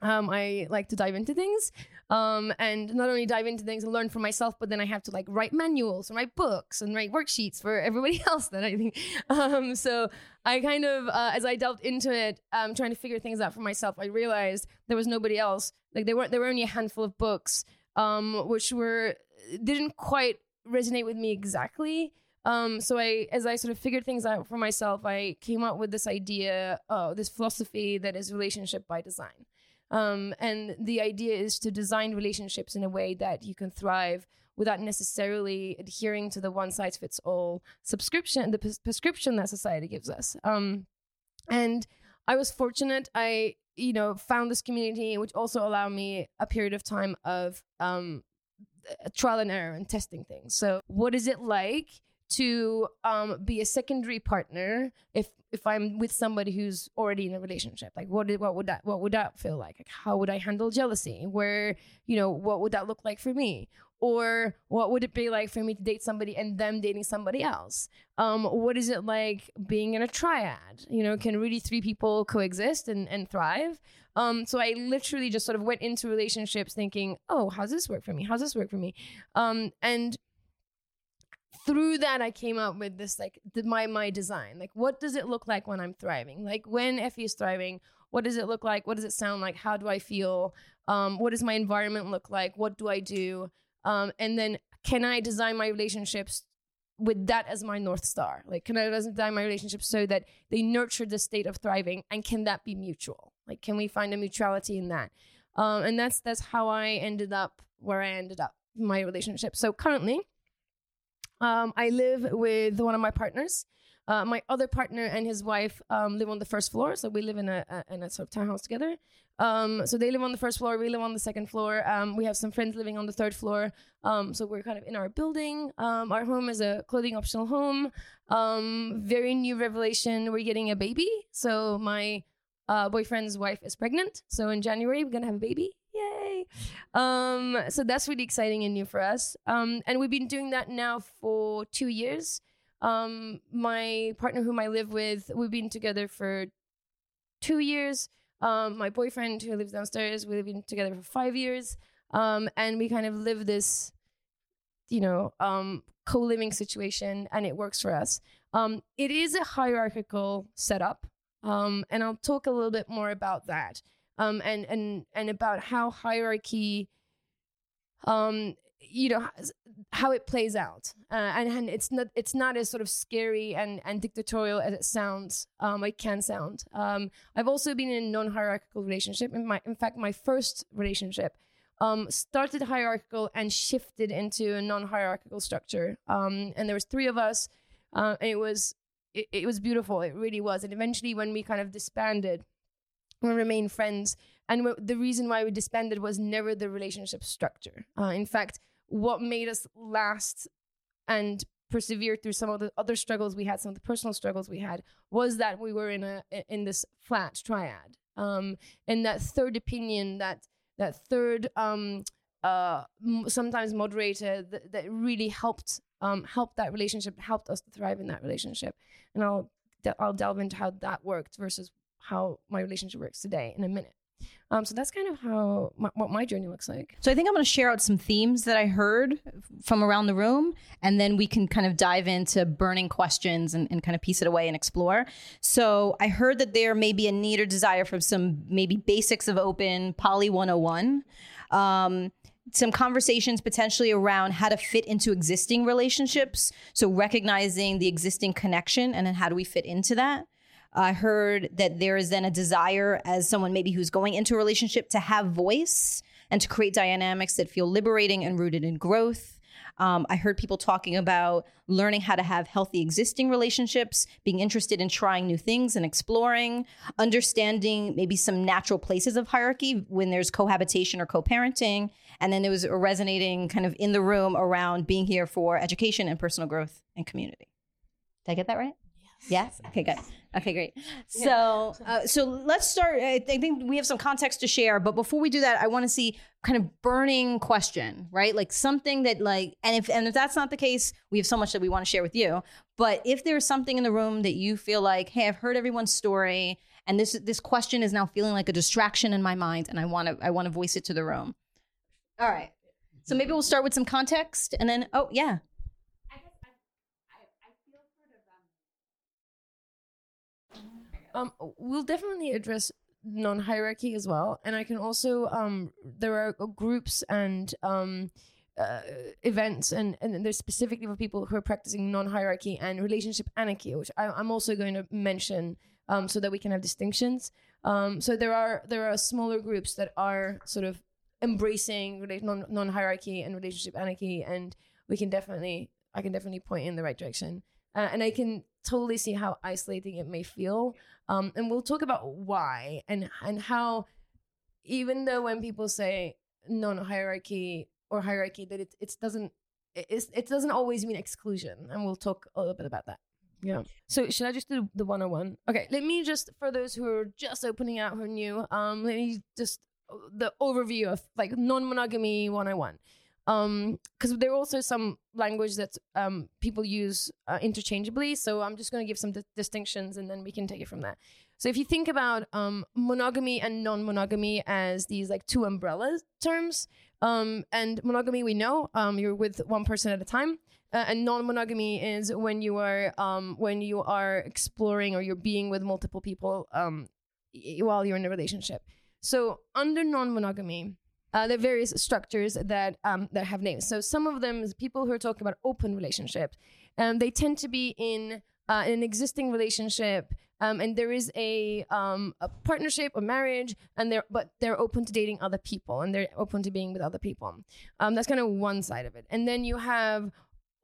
Um, I like to dive into things, um, and not only dive into things and learn for myself, but then I have to like write manuals and write books and write worksheets for everybody else that I think. Um, so I kind of, uh, as I delved into it, um, trying to figure things out for myself, I realized there was nobody else. Like there weren't, there were only a handful of books, um, which were didn't quite resonate with me exactly. Um, so I, as I sort of figured things out for myself, I came up with this idea, uh, this philosophy that is relationship by design. Um, and the idea is to design relationships in a way that you can thrive without necessarily adhering to the one size fits all subscription, the pres- prescription that society gives us. Um, and I was fortunate. I, you know, found this community, which also allowed me a period of time of um, trial and error and testing things. So, what is it like to um, be a secondary partner if if I'm with somebody who's already in a relationship? Like, what did, what would that what would that feel like? Like, how would I handle jealousy? Where you know, what would that look like for me? Or what would it be like for me to date somebody and them dating somebody else? Um, what is it like being in a triad? You know, can really three people coexist and, and thrive? Um, so I literally just sort of went into relationships thinking, oh, how's this work for me? How's this work for me? Um, and through that I came up with this like my my design. Like what does it look like when I'm thriving? Like when Effie is thriving, what does it look like? What does it sound like? How do I feel? Um, what does my environment look like? What do I do? Um, and then can I design my relationships with that as my north star? Like can I design my relationships so that they nurture the state of thriving and can that be mutual? Like can we find a mutuality in that? Um, and that's that's how I ended up where I ended up my relationship. So currently um, I live with one of my partners. Uh, my other partner and his wife um, live on the first floor, so we live in a, a in a sort of townhouse together. Um, so they live on the first floor, we live on the second floor. Um, we have some friends living on the third floor. Um, so we're kind of in our building. Um, our home is a clothing optional home. Um, very new revelation: we're getting a baby. So my uh, boyfriend's wife is pregnant. So in January we're gonna have a baby. Um, so that's really exciting and new for us. Um, and we've been doing that now for two years. Um, my partner, whom I live with, we've been together for two years. Um, my boyfriend, who lives downstairs, we've been together for five years. Um, and we kind of live this, you know, um, co living situation, and it works for us. Um, it is a hierarchical setup. Um, and I'll talk a little bit more about that um, and and and about how hierarchy, um, you know, how it plays out, uh, and, and it's not it's not as sort of scary and and dictatorial as it sounds. Um, it can sound. Um, I've also been in a non-hierarchical relationship. In my, in fact, my first relationship um, started hierarchical and shifted into a non-hierarchical structure. Um, and there was three of us, uh, and it was it, it was beautiful. It really was. And eventually, when we kind of disbanded, we remained friends. And w- the reason why we disbanded was never the relationship structure. Uh, in fact, what made us last and persevere through some of the other struggles we had, some of the personal struggles we had, was that we were in a in this flat triad. Um, and that third opinion, that that third um, uh, m- sometimes moderator that, that really helped um, helped that relationship, helped us to thrive in that relationship. And I'll de- I'll delve into how that worked versus how my relationship works today in a minute. Um, so that's kind of how my, what my journey looks like. So I think I'm going to share out some themes that I heard from around the room, and then we can kind of dive into burning questions and, and kind of piece it away and explore. So I heard that there may be a need or desire for some maybe basics of open poly 101. Um, some conversations potentially around how to fit into existing relationships. So recognizing the existing connection and then how do we fit into that. I heard that there is then a desire as someone maybe who's going into a relationship to have voice and to create dynamics that feel liberating and rooted in growth. Um, I heard people talking about learning how to have healthy existing relationships, being interested in trying new things and exploring, understanding maybe some natural places of hierarchy when there's cohabitation or co parenting. And then there was a resonating kind of in the room around being here for education and personal growth and community. Did I get that right? Yes. Okay, good. Okay, great. So, uh, so let's start. I th- I think we have some context to share, but before we do that, I want to see kind of burning question, right? Like something that, like, and if and if that's not the case, we have so much that we want to share with you. But if there's something in the room that you feel like, hey, I've heard everyone's story, and this this question is now feeling like a distraction in my mind, and I want to I want to voice it to the room. All right. So maybe we'll start with some context, and then oh yeah. Um, we'll definitely address non-hierarchy as well, and I can also um, there are groups and um, uh, events, and and there's specifically for people who are practicing non-hierarchy and relationship anarchy, which I, I'm also going to mention um, so that we can have distinctions. Um, so there are there are smaller groups that are sort of embracing non non hierarchy and relationship anarchy, and we can definitely I can definitely point in the right direction, uh, and I can totally see how isolating it may feel. Um, and we'll talk about why and and how even though when people say non hierarchy or hierarchy that it it doesn't it, it doesn't always mean exclusion, and we'll talk a little bit about that. Yeah. So should I just do the 101? Okay, let me just for those who are just opening out who are new, um, let me just the overview of like non-monogamy 101. Um, because there are also some language that um people use uh, interchangeably. So I'm just going to give some di- distinctions and then we can take it from there. So if you think about um monogamy and non-monogamy as these like two umbrella terms, um, and monogamy we know um you're with one person at a time. Uh, and non-monogamy is when you are um, when you are exploring or you're being with multiple people um, while you're in a relationship. So under non-monogamy, uh, are various structures that um, that have names. So some of them people who are talking about open relationships. Um, they tend to be in uh, an existing relationship, um, and there is a um, a partnership, a marriage, and they're but they're open to dating other people, and they're open to being with other people. Um, that's kind of one side of it, and then you have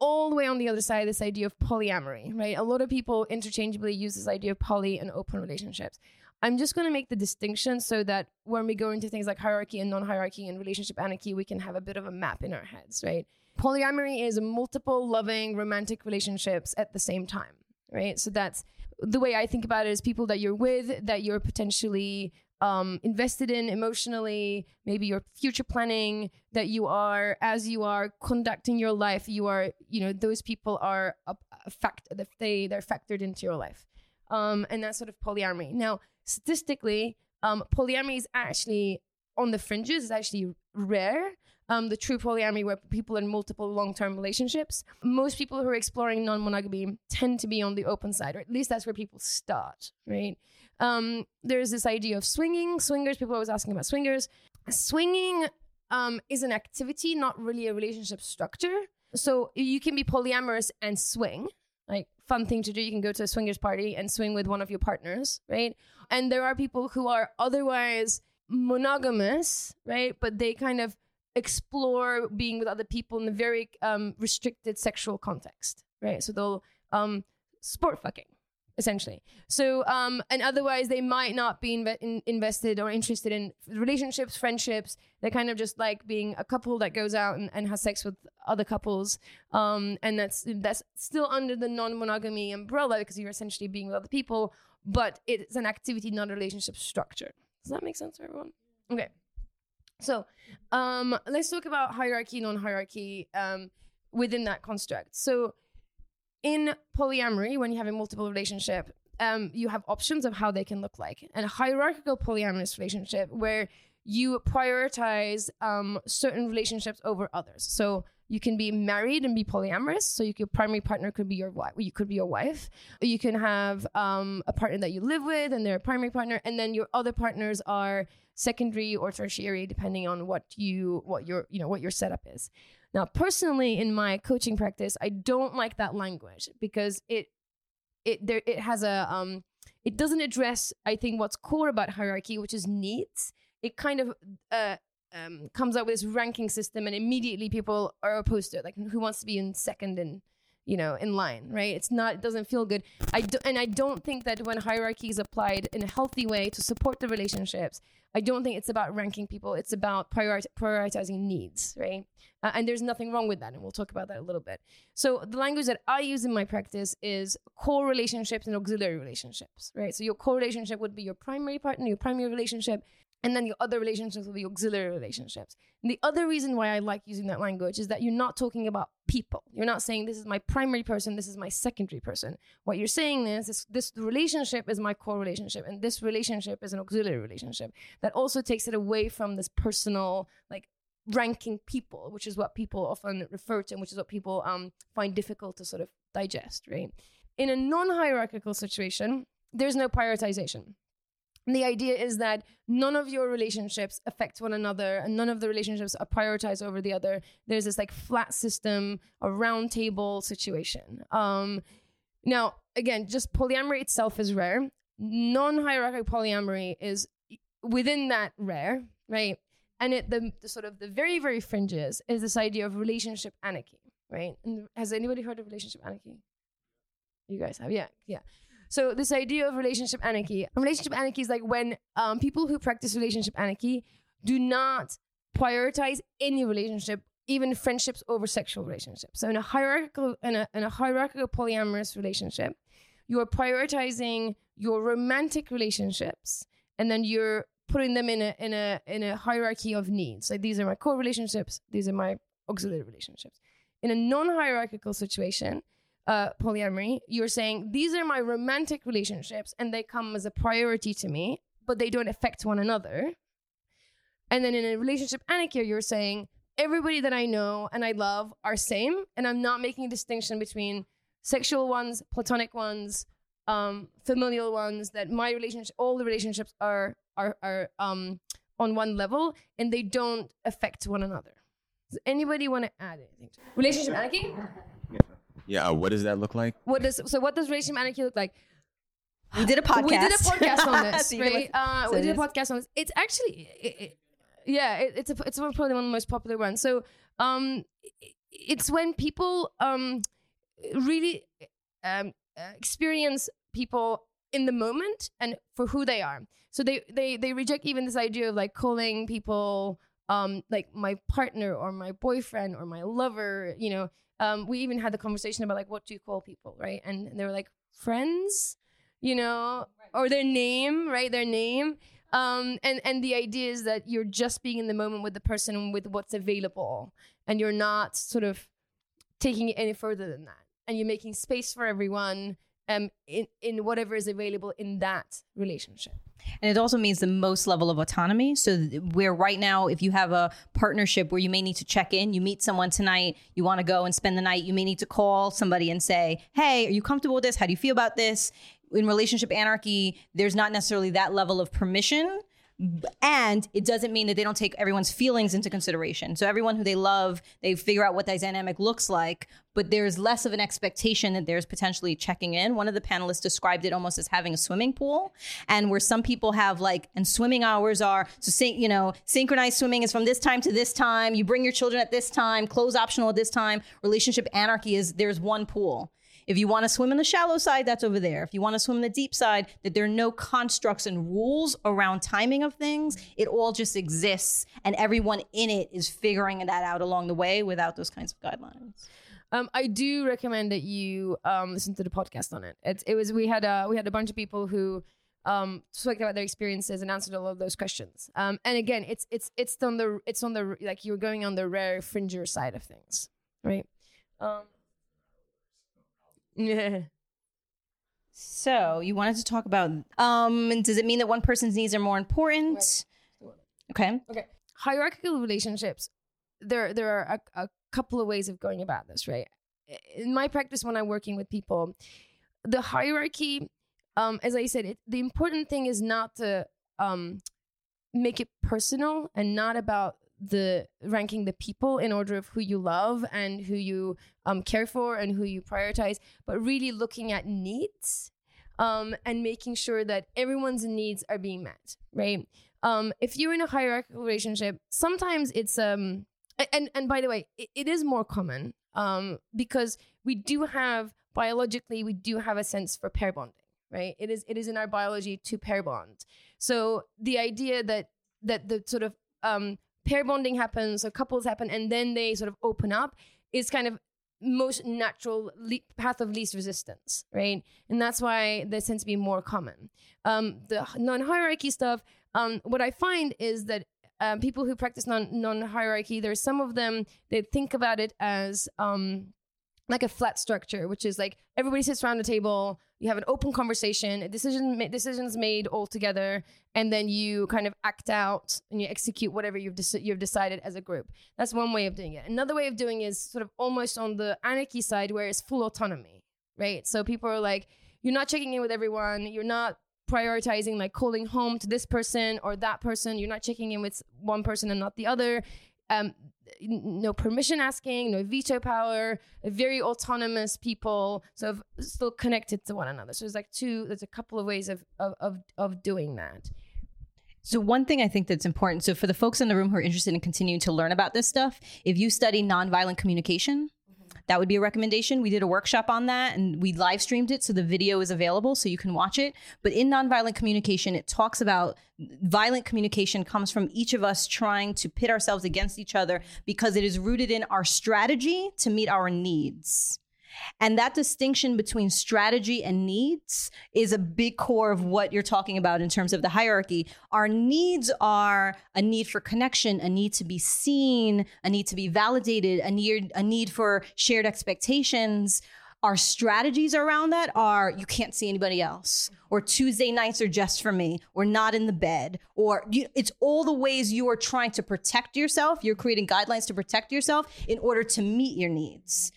all the way on the other side this idea of polyamory, right? A lot of people interchangeably use this idea of poly and open relationships. I'm just going to make the distinction so that when we go into things like hierarchy and non hierarchy and relationship anarchy, we can have a bit of a map in our heads, right? Polyamory is multiple loving romantic relationships at the same time, right? So that's the way I think about it is people that you're with, that you're potentially um, invested in emotionally, maybe you're future planning, that you are, as you are conducting your life, you are, you know, those people are a, a fact, they, they're factored into your life. Um, and that's sort of polyamory. Now, statistically, um, polyamory is actually on the fringes, it's actually rare. Um, the true polyamory where people are in multiple long-term relationships. Most people who are exploring non-monogamy tend to be on the open side, or at least that's where people start, right? Um, there's this idea of swinging, swingers. People always asking about swingers. Swinging um, is an activity, not really a relationship structure. So you can be polyamorous and swing, like fun thing to do. You can go to a swingers party and swing with one of your partners, right? And there are people who are otherwise monogamous, right? But they kind of explore being with other people in a very um, restricted sexual context, right? So they'll um, sport fucking essentially. So, um, and otherwise they might not be in- invested or interested in relationships, friendships. They're kind of just like being a couple that goes out and, and has sex with other couples. Um, and that's that's still under the non-monogamy umbrella because you're essentially being with other people, but it's an activity, not a relationship structure. Does that make sense for everyone? Okay. So, um, let's talk about hierarchy, non-hierarchy um, within that construct. So, in polyamory, when you have a multiple relationship, um, you have options of how they can look like. And a hierarchical polyamorous relationship where you prioritize um, certain relationships over others. So you can be married and be polyamorous. So you, your primary partner could be your wife. You could be your wife. You can have um, a partner that you live with, and they're a primary partner, and then your other partners are secondary or tertiary, depending on what you what your you know what your setup is. Now, personally, in my coaching practice, I don't like that language because it it there it has a um it doesn't address I think what's core about hierarchy, which is needs. It kind of uh um, comes up with this ranking system, and immediately people are opposed to it. Like, who wants to be in second in you know in line right? It's not it doesn't feel good. I do, and i don't think that when hierarchy is applied in a healthy way to support the relationships i don't think it's about ranking people. It's about priori- prioritizing needs right? Uh, and there's nothing wrong with that and we'll talk about that a little bit. So the language that i use in my practice is core relationships and auxiliary relationships right? So your core relationship would be your primary partner your primary relationship and then your other relationships will be auxiliary relationships. And the other reason why I like using that language is that you're not talking about people. You're not saying this is my primary person, this is my secondary person. What you're saying is this, this relationship is my core relationship, and this relationship is an auxiliary relationship. That also takes it away from this personal, like ranking people, which is what people often refer to, and which is what people um, find difficult to sort of digest, right? In a non-hierarchical situation, there's no prioritization. The idea is that none of your relationships affect one another and none of the relationships are prioritized over the other. There's this like flat system, a round table situation. Um, now, again, just polyamory itself is rare. Non hierarchical polyamory is within that rare, right? And it the, the sort of the very, very fringes is this idea of relationship anarchy, right? And has anybody heard of relationship anarchy? You guys have, yeah, yeah. So this idea of relationship anarchy, relationship anarchy is like when um, people who practice relationship anarchy do not prioritize any relationship, even friendships over sexual relationships. So in a hierarchical, in a, in a hierarchical polyamorous relationship, you are prioritizing your romantic relationships, and then you're putting them in a in a in a hierarchy of needs. Like these are my core relationships, these are my auxiliary relationships. In a non-hierarchical situation, uh, polyamory, you're saying these are my romantic relationships and they come as a priority to me, but they don't affect one another. And then in a relationship anarchy, you're saying everybody that I know and I love are same, and I'm not making a distinction between sexual ones, platonic ones, um, familial ones. That my relationship, all the relationships are are are um, on one level, and they don't affect one another. Does anybody want to add anything? To relationship anarchy. Yeah, uh, what does that look like? What does so? What does relationship anarchy look like? We did a podcast. We did a podcast on this, So right? Uh, so we did a podcast on this. It's actually, it, it- yeah, it, it's a, it's probably one of the most popular ones. So, um, it's when people um really um uh, experience people in the moment and for who they are. So they they they reject even this idea of like calling people um like my partner or my boyfriend or my lover. You know, um, we even had the conversation about like what do you call people, right? And, they were like friends, you know, or their name, right? Their name. Um, and and the idea is that you're just being in the moment with the person and with what's available, and you're not sort of taking it any further than that, and you're making space for everyone um, in in whatever is available in that relationship. And it also means the most level of autonomy. So, where right now, if you have a partnership where you may need to check in, you meet someone tonight, you want to go and spend the night, you may need to call somebody and say, Hey, are you comfortable with this? How do you feel about this? In relationship anarchy, there's not necessarily that level of permission, And it doesn't mean that they don't take everyone's feelings into consideration. So everyone who they love, they figure out what that dynamic looks like, but there's less of an expectation that there's potentially checking in. One of the panelists described it almost as having a swimming pool, and where some people have like, and swimming hours are so, syn- you know, synchronized swimming is from this time to this time. You bring your children at this time, clothes optional at this time. Relationship anarchy is there's one pool. If you want to swim in the shallow side, that's over there. If you want to swim in the deep side, that there are no constructs and rules around timing of things. It all just exists, and everyone in it is figuring that out along the way without those kinds of guidelines. Um, I do recommend that you um, listen to the podcast on it. It, it was we had a we had a bunch of people who um, spoke about their experiences and answered a lot of those questions. Um, and again, it's it's it's on the it's on the like you're going on the rare fringer side of things, right? Um, yeah. So you wanted to talk about um, does it mean that one person's needs are more important? Okay. Okay. Hierarchical relationships. There, there are a, a couple of ways of going about this, right? In my practice, when I'm working with people, the hierarchy, um, as I said, it, the important thing is not to um, make it personal and not about the ranking the people in order of who you love and who you um, care for and who you prioritize, but really looking at needs um, and making sure that everyone's needs are being met, right? Um, if you're in a hierarchical relationship, sometimes it's um, and and by the way, it, it is more common um, because we do have biologically we do have a sense for pair bonding, right? It is it is in our biology to pair bond. So the idea that that the sort of um, pair bonding happens or couples happen and then they sort of open up is kind of most natural le- path of least resistance, right? And that's why this tends to be more common. Um, the non-hierarchy stuff, um, what I find is that um, people who practice non non-hierarchy, there's some of them that think about it as um, like a flat structure, which is like everybody sits around the table, you have an open conversation, decision decisions made all together, and then you kind of act out and you execute whatever you've deci- you've decided as a group. That's one way of doing it. Another way of doing is sort of almost on the anarchy side, where it's full autonomy, right? So people are like, you're not checking in with everyone, you're not prioritizing like calling home to this person or that person. You're not checking in with one person and not the other. Um, no permission asking, no veto power, very autonomous people, of still connected to one another. So there's like two, there's a couple of ways of of, of doing that. So one thing I think that's important. So for the folks in the room who are interested in continuing to learn about this stuff, if you study nonviolent communication, that would be a recommendation. We did a workshop on that and we live streamed it. So the video is available so you can watch it. But in nonviolent communication, it talks about violent communication comes from each of us trying to pit ourselves against each other because it is rooted in our strategy to meet our needs. And that distinction between strategy and needs is a big core of what you're talking about in terms of the hierarchy. Our needs are a need for connection, a need to be seen, a need to be validated, a need, a need for shared expectations. Our strategies around that are you can't see anybody else, or Tuesday nights are just for me, or not in the bed, or you, it's all the ways you are trying to protect yourself. You're creating guidelines to protect yourself in order to meet your needs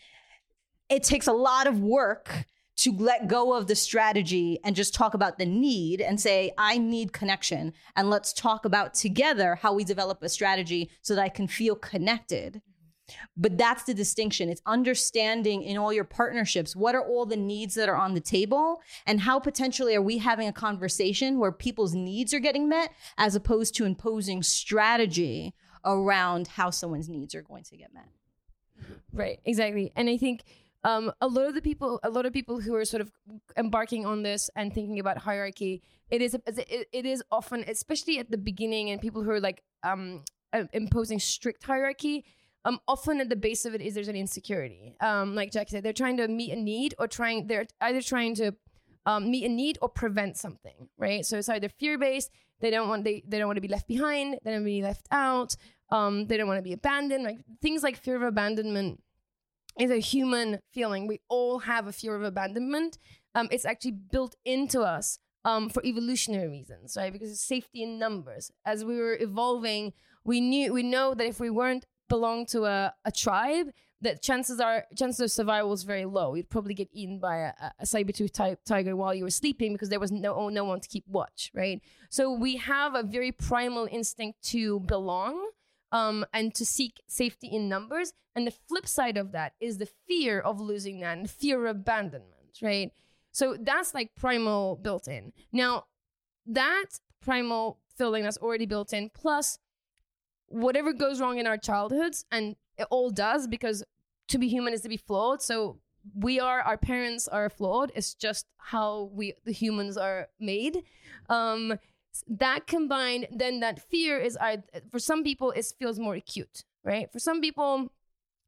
it takes a lot of work to let go of the strategy and just talk about the need and say, I need connection. And let's talk about together how we develop a strategy so that I can feel connected. But that's the distinction. It's understanding in all your partnerships what are all the needs that are on the table and how potentially are we having a conversation where people's needs are getting met as opposed to imposing strategy around how someone's needs are going to get met. Right, exactly. And I think um, a lot of the people, a lot of people who are sort of embarking on this and thinking about hierarchy, it is it, is often, especially at the beginning, and people who are like um, uh, imposing strict hierarchy. Um, often at the base of it is there's an insecurity. Um, like Jack said, they're trying to meet a need or trying they're either trying to um, meet a need or prevent something, right? So it's either fear based. They don't want they they don't want to be left behind. They don't want to be left out. Um, they don't want to be abandoned. Like things like fear of abandonment is a human feeling. We all have a fear of abandonment. Um, it's actually built into us um, for evolutionary reasons, right? Because safety in numbers. As we were evolving, we knew we know that if we weren't belong to a, a tribe, that chances are chances of survival was very low. You'd probably get eaten by a, a saber-toothed ti- tiger while you were sleeping because there was no no one to keep watch, right? So we have a very primal instinct to belong um, and to seek safety in numbers. And the flip side of that is the fear of losing that and fear of abandonment, right? So that's like primal built in. Now, that primal feeling that's already built in, plus whatever goes wrong in our childhoods, and it all does because to be human is to be flawed. So we are, our parents are flawed. It's just how we, the humans, are made. Um, that combined, then that fear is, for some people, it feels more acute, right? For some people,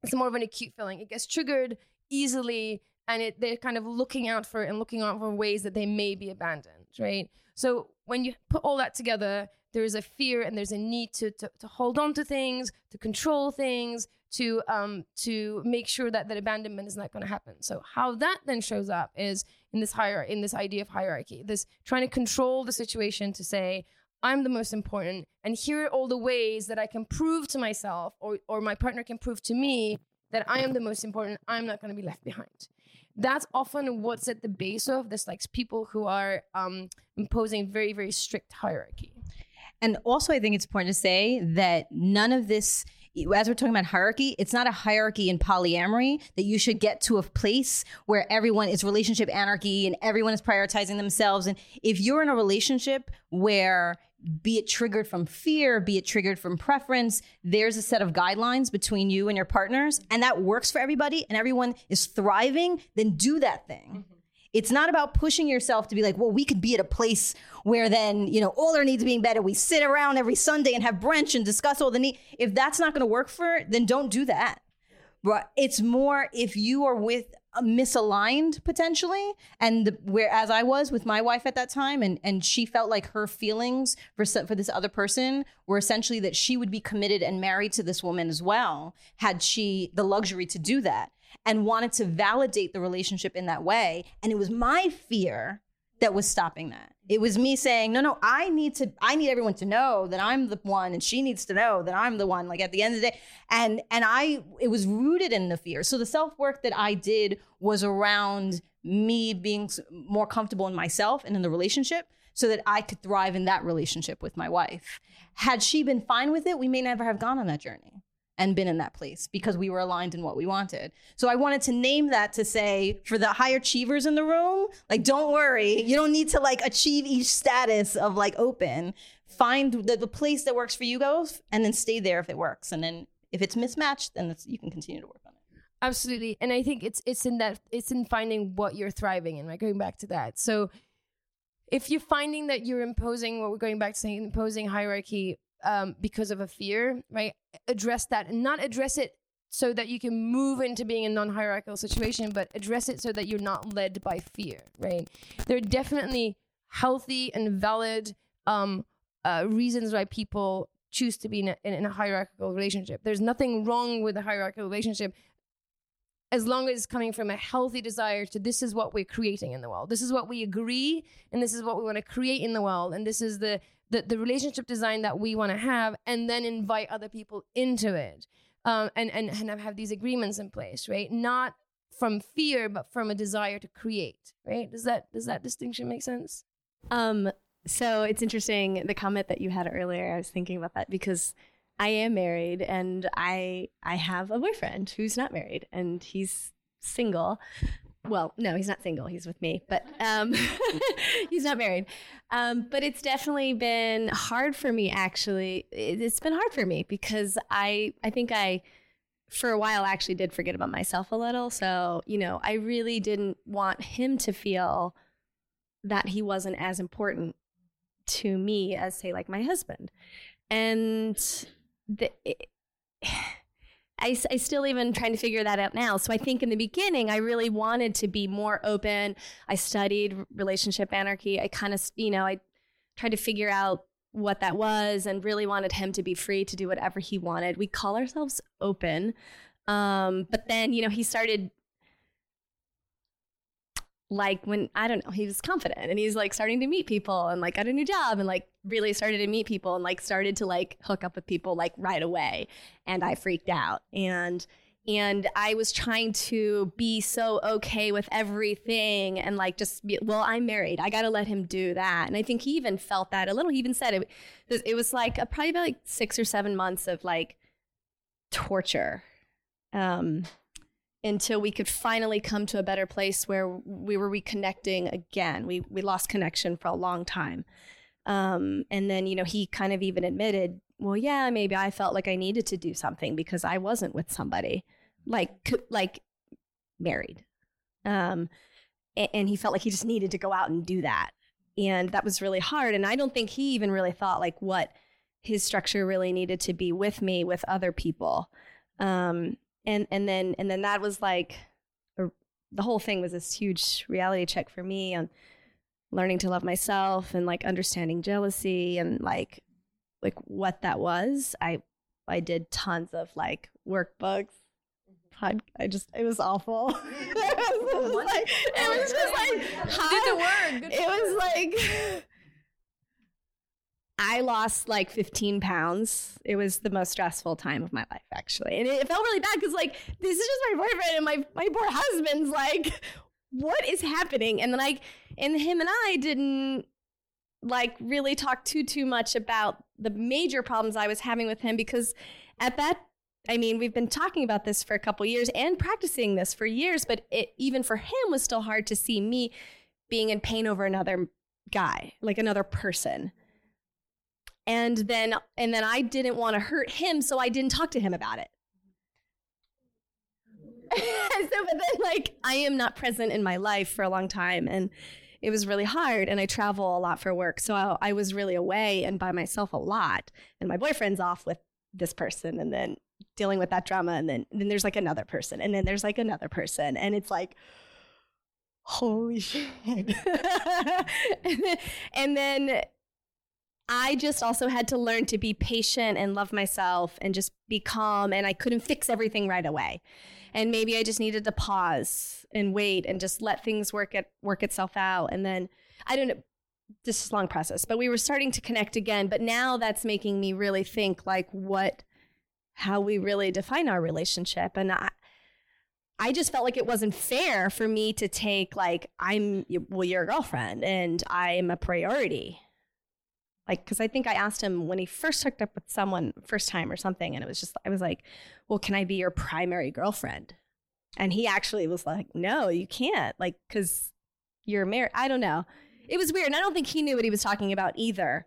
it's more of an acute feeling. It gets triggered easily and it, they're kind of looking out for it and looking out for ways that they may be abandoned, right? So when you put all that together, there is a fear and there's a need to, to, to hold on to things, to control things, to um, to make sure that that abandonment is not going to happen. So how that then shows up is in this higher in this idea of hierarchy, this trying to control the situation to say I'm the most important, and here are all the ways that I can prove to myself or or my partner can prove to me that I am the most important. I'm not going to be left behind that's often what's at the base of this like people who are um, imposing very very strict hierarchy and also i think it's important to say that none of this as we're talking about hierarchy, it's not a hierarchy in polyamory that you should get to a place where everyone is relationship anarchy and everyone is prioritizing themselves. And if you're in a relationship where be it triggered from fear, be it triggered from preference, there's a set of guidelines between you and your partners, and that works for everybody, and everyone is thriving, then do that thing. Mm-hmm. It's not about pushing yourself to be like, well, we could be at a place where then, you know, all our needs being better. We sit around every Sunday and have brunch and discuss all the need. If that's not going to work for, then don't do that. But it's more if you are with uh, misaligned potentially and the, whereas i was with my wife at that time and and she felt like her feelings for for this other person were essentially that she would be committed and married to this woman as well had she the luxury to do that and wanted to validate the relationship in that way and it was my fear that was stopping that. It was me saying, no, no, I need to, I need everyone to know that I'm the one, and she needs to know that I'm the one. Like at the end of the day, and and I, it was rooted in the fear. So the self work that I did was around me being more comfortable in myself and in the relationship, so that I could thrive in that relationship with my wife. Had she been fine with it, we may never have gone on that journey and been in that place because we were aligned in what we wanted. So I wanted to name that to say for the high achievers in the room, like don't worry, you don't need to like achieve each status of like open. Find the, the place that works for you guys and then stay there if it works. And then if it's mismatched, then you can continue to work on it. Absolutely. And I think it's it's in that it's in finding what you're thriving in, right? Going back to that. So if you're finding that you're imposing what we're going back to saying imposing hierarchy um, because of a fear, right? Address that and not address it so that you can move into being a non-hierarchical situation, but address it so that you're not led by fear, right? There are definitely healthy and valid um, uh, reasons why people choose to be in a, in a hierarchical relationship. There's nothing wrong with a hierarchical relationship as long as it's coming from a healthy desire to this is what we're creating in the world. This is what we agree, and this is what we want to create in the world, and this is the the, the relationship design that we want to have and then invite other people into it um, and, and, and have these agreements in place right? Not from fear but from a desire to create right? Does that does that distinction make sense? Um so it's interesting the comment that you had earlier i was thinking about that because i am married and i i have a boyfriend who's not married and he's single well, no, he's not single. He's with me, but um, he's not married. Um, but it's definitely been hard for me. Actually, it's been hard for me because I I think I for a while actually did forget about myself a little. So you know, I really didn't want him to feel that he wasn't as important to me as say like my husband, and the. It, I, I still even trying to figure that out now. So I think in the beginning, I really wanted to be more open. I studied relationship anarchy. I kind of, you know, I tried to figure out what that was and really wanted him to be free to do whatever he wanted. We call ourselves open. Um, but then, you know, he started like when I don't know, he was confident and he's like starting to meet people and like got a new job and like really started to meet people and like started to like hook up with people like right away. And I freaked out. And and I was trying to be so okay with everything and like just be, well, I'm married. I got to let him do that. And I think he even felt that a little. He even said it. It was like a, probably about like six or seven months of like torture, um, until we could finally come to a better place where we were reconnecting again. We we lost connection for a long time, um, and then you know he kind of even admitted well, yeah, maybe I felt like I needed to do something because I wasn't with somebody like like married. Um and, and he felt like he just needed to go out and do that. And that was really hard and I don't think he even really thought like what his structure really needed to be with me with other people. Um and and then and then that was like a, the whole thing was this huge reality check for me on learning to love myself and like understanding jealousy and like like what that was. I I did tons of like workbooks. Mm-hmm. Pod, I just it was awful. it, was like, it was oh, just like how, Did the work. It was like I lost like 15 pounds. It was the most stressful time of my life, actually. And it felt really bad because, like, this is just my boyfriend, and my, my poor husband's like, what is happening? And then I, and him and I didn't like really talk too too much about the major problems I was having with him because at that I mean we've been talking about this for a couple years and practicing this for years but it even for him was still hard to see me being in pain over another guy like another person and then and then I didn't want to hurt him so I didn't talk to him about it so but then like I am not present in my life for a long time and it was really hard and I travel a lot for work. So I, I was really away and by myself a lot. And my boyfriend's off with this person and then dealing with that drama. And then, and then there's like another person and then there's like another person. And it's like, holy shit. and, then, and then I just also had to learn to be patient and love myself and just be calm. And I couldn't fix everything right away. And maybe I just needed to pause and wait and just let things work it work itself out. And then I don't know. This is a long process, but we were starting to connect again. But now that's making me really think like what, how we really define our relationship. And I, I just felt like it wasn't fair for me to take like I'm well, you're a girlfriend and I'm a priority like because i think i asked him when he first hooked up with someone first time or something and it was just i was like well can i be your primary girlfriend? And he actually was like no you can't like because you're married. I don't know. It was weird and i don't think he knew what he was talking about either.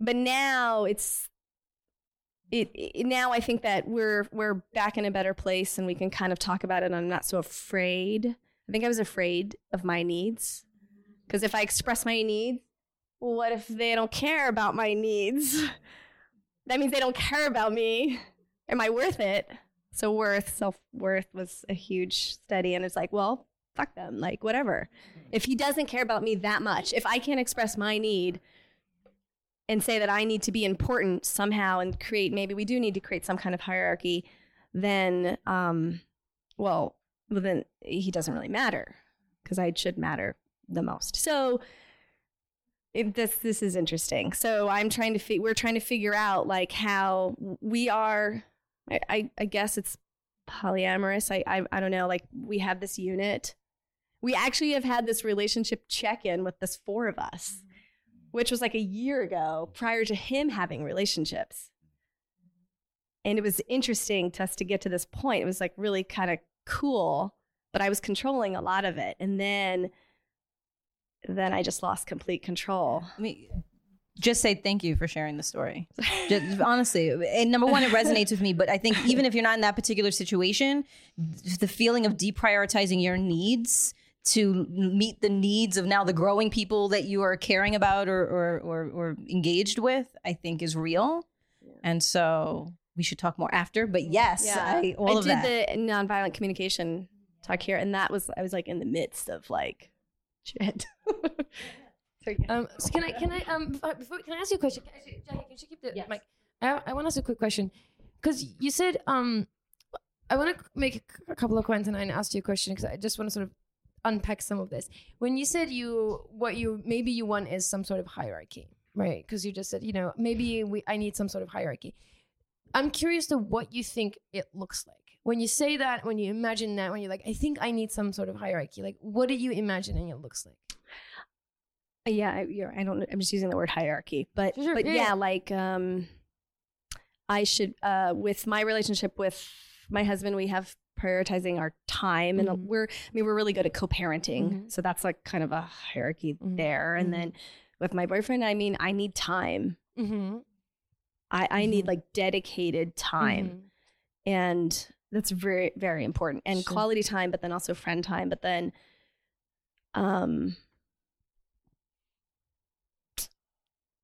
But now it's it, it now i think that we're we're back in a better place and we can kind of talk about it and i'm not so afraid. I think i was afraid of my needs. Because if i express my needs well, what if they don't care about my needs? That means they don't care about me. Am I worth it? So worth, self worth was a huge study, and it's like, well, fuck them, like whatever. If he doesn't care about me that much, if I can't express my need and say that I need to be important somehow and create, maybe we do need to create some kind of hierarchy, then, um, well, well then he doesn't really matter because I should matter the most. So it, this this is interesting. So I'm trying to fi- we're trying to figure out like how we are. I, I, I guess it's polyamorous. I, I I don't know. Like we have this unit. We actually have had this relationship check in with this four of us, mm-hmm. which was like a year ago prior to him having relationships. And it was interesting to us to get to this point. It was like really kind of cool, but I was controlling a lot of it. And then then I just lost complete control. I mean, just say thank you for sharing the story. Just, honestly, and number one, it resonates with me. But I think even if you're not in that particular situation, the feeling of deprioritizing your needs to meet the needs of now the growing people that you are caring about or or or, or engaged with, I think is real. And so we should talk more after. But yes, Yeah. I, all I of did that. the nonviolent communication talk here, and that was I was like in the midst of like shit. Um, so can I can I um before, before can I ask you a question? Can, Jackie, can you keep the mic? I, I want to ask a quick question because you said um I want to make a couple of comments and I asked you a question because I just want to sort of unpack some of this. When you said you what you maybe you want is some sort of hierarchy, right? Because you just said you know maybe we I need some sort of hierarchy. I'm curious to what you think it looks like. When you say that, when you imagine that, when you're like, I think I need some sort of hierarchy, like what are you imagining it looks like? Yeah, I, you're, I don't. I'm just using the word hierarchy, but Sure, but yeah, yeah, like um, I should uh, with my relationship with my husband, we have prioritizing our time, and Mhm. we're I mean we're really good at co-parenting, Mhm. so that's like kind of a hierarchy Mm-hmm. there. And then with my boyfriend, I mean I need time. Mm-hmm. I I need like dedicated time, and that's very very important. And Sure. quality time, but then also friend time, but then um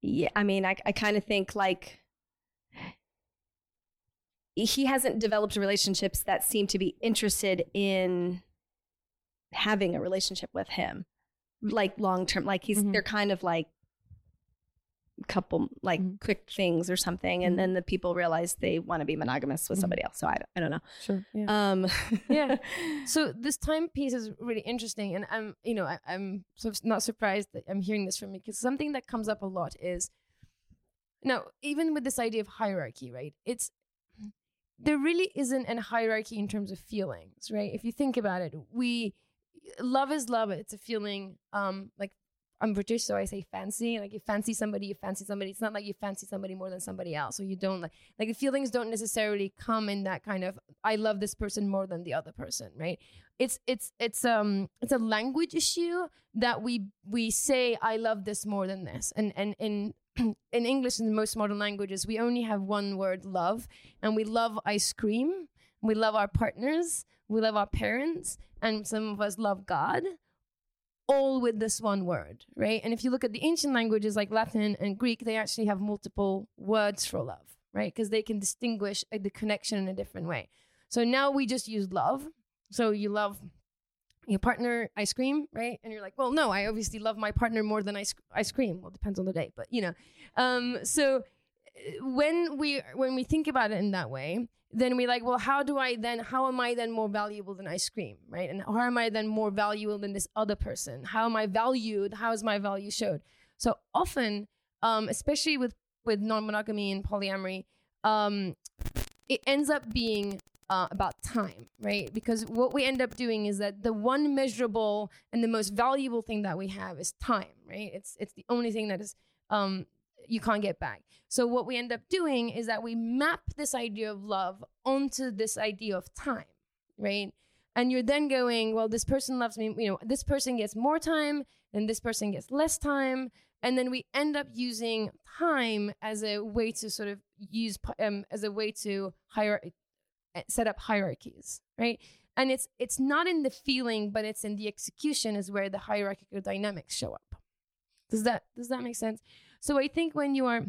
yeah i mean i, I kind of think like he hasn't developed relationships that seem to be interested in having a relationship with him like long term. Like he's they're kind of like couple like quick things or something and then the people realize they want to be monogamous with somebody else so i, I don't know Sure. Yeah. um yeah. So this time piece is really interesting, and I'm, you know, I, I'm sort of not surprised that I'm hearing this from you because something that comes up a lot is, now even with this idea of hierarchy, right? It's there really isn't a hierarchy in terms of feelings, right? If you think about it, we love is love. It's a feeling. Um, like I'm British, so I say fancy. Like you fancy somebody, you fancy somebody. It's not like you fancy somebody more than somebody else, or you don't like. Like the feelings don't necessarily come in that kind of I love this person more than the other person, right? It's it's it's um it's a language issue that we we say I love this more than this, and and in in English in most modern languages we only have one word love, and we love ice cream, we love our partners, we love our parents, and some of us love God all with this one word, right? And if you look at the ancient languages like Latin and Greek, they actually have multiple words for love, right? Because they can distinguish uh, the connection in a different way. So now we just use love. So you love your partner ice cream, right? And you're like, well, no, I obviously love my partner more than ice ice cream. Well, it depends on the day, but you know. Um, so when we when we think about it in that way, then we like, well, how do I then? How am I then more valuable than ice cream, right? And how am I then more valuable than this other person? How am I valued? How is my value showed? So often, um, especially with with non-monogamy and polyamory, um, it ends up being uh, about time, right? Because what we end up doing is that the one measurable and the most valuable thing that we have is time, right? It's it's the only thing that is um, you can't get back. So what we end up doing is that we map this idea of love onto this idea of time, right? And you're then going, well, this person loves me, you know, this person gets more time and this person gets less time. And then we end up using time as a way to sort of use, um, as a way to hire, uh, set up hierarchies, right? And it's it's not in the feeling, but it's in the execution is where the hierarchical dynamics show up. Does that does that make sense? So I think when you are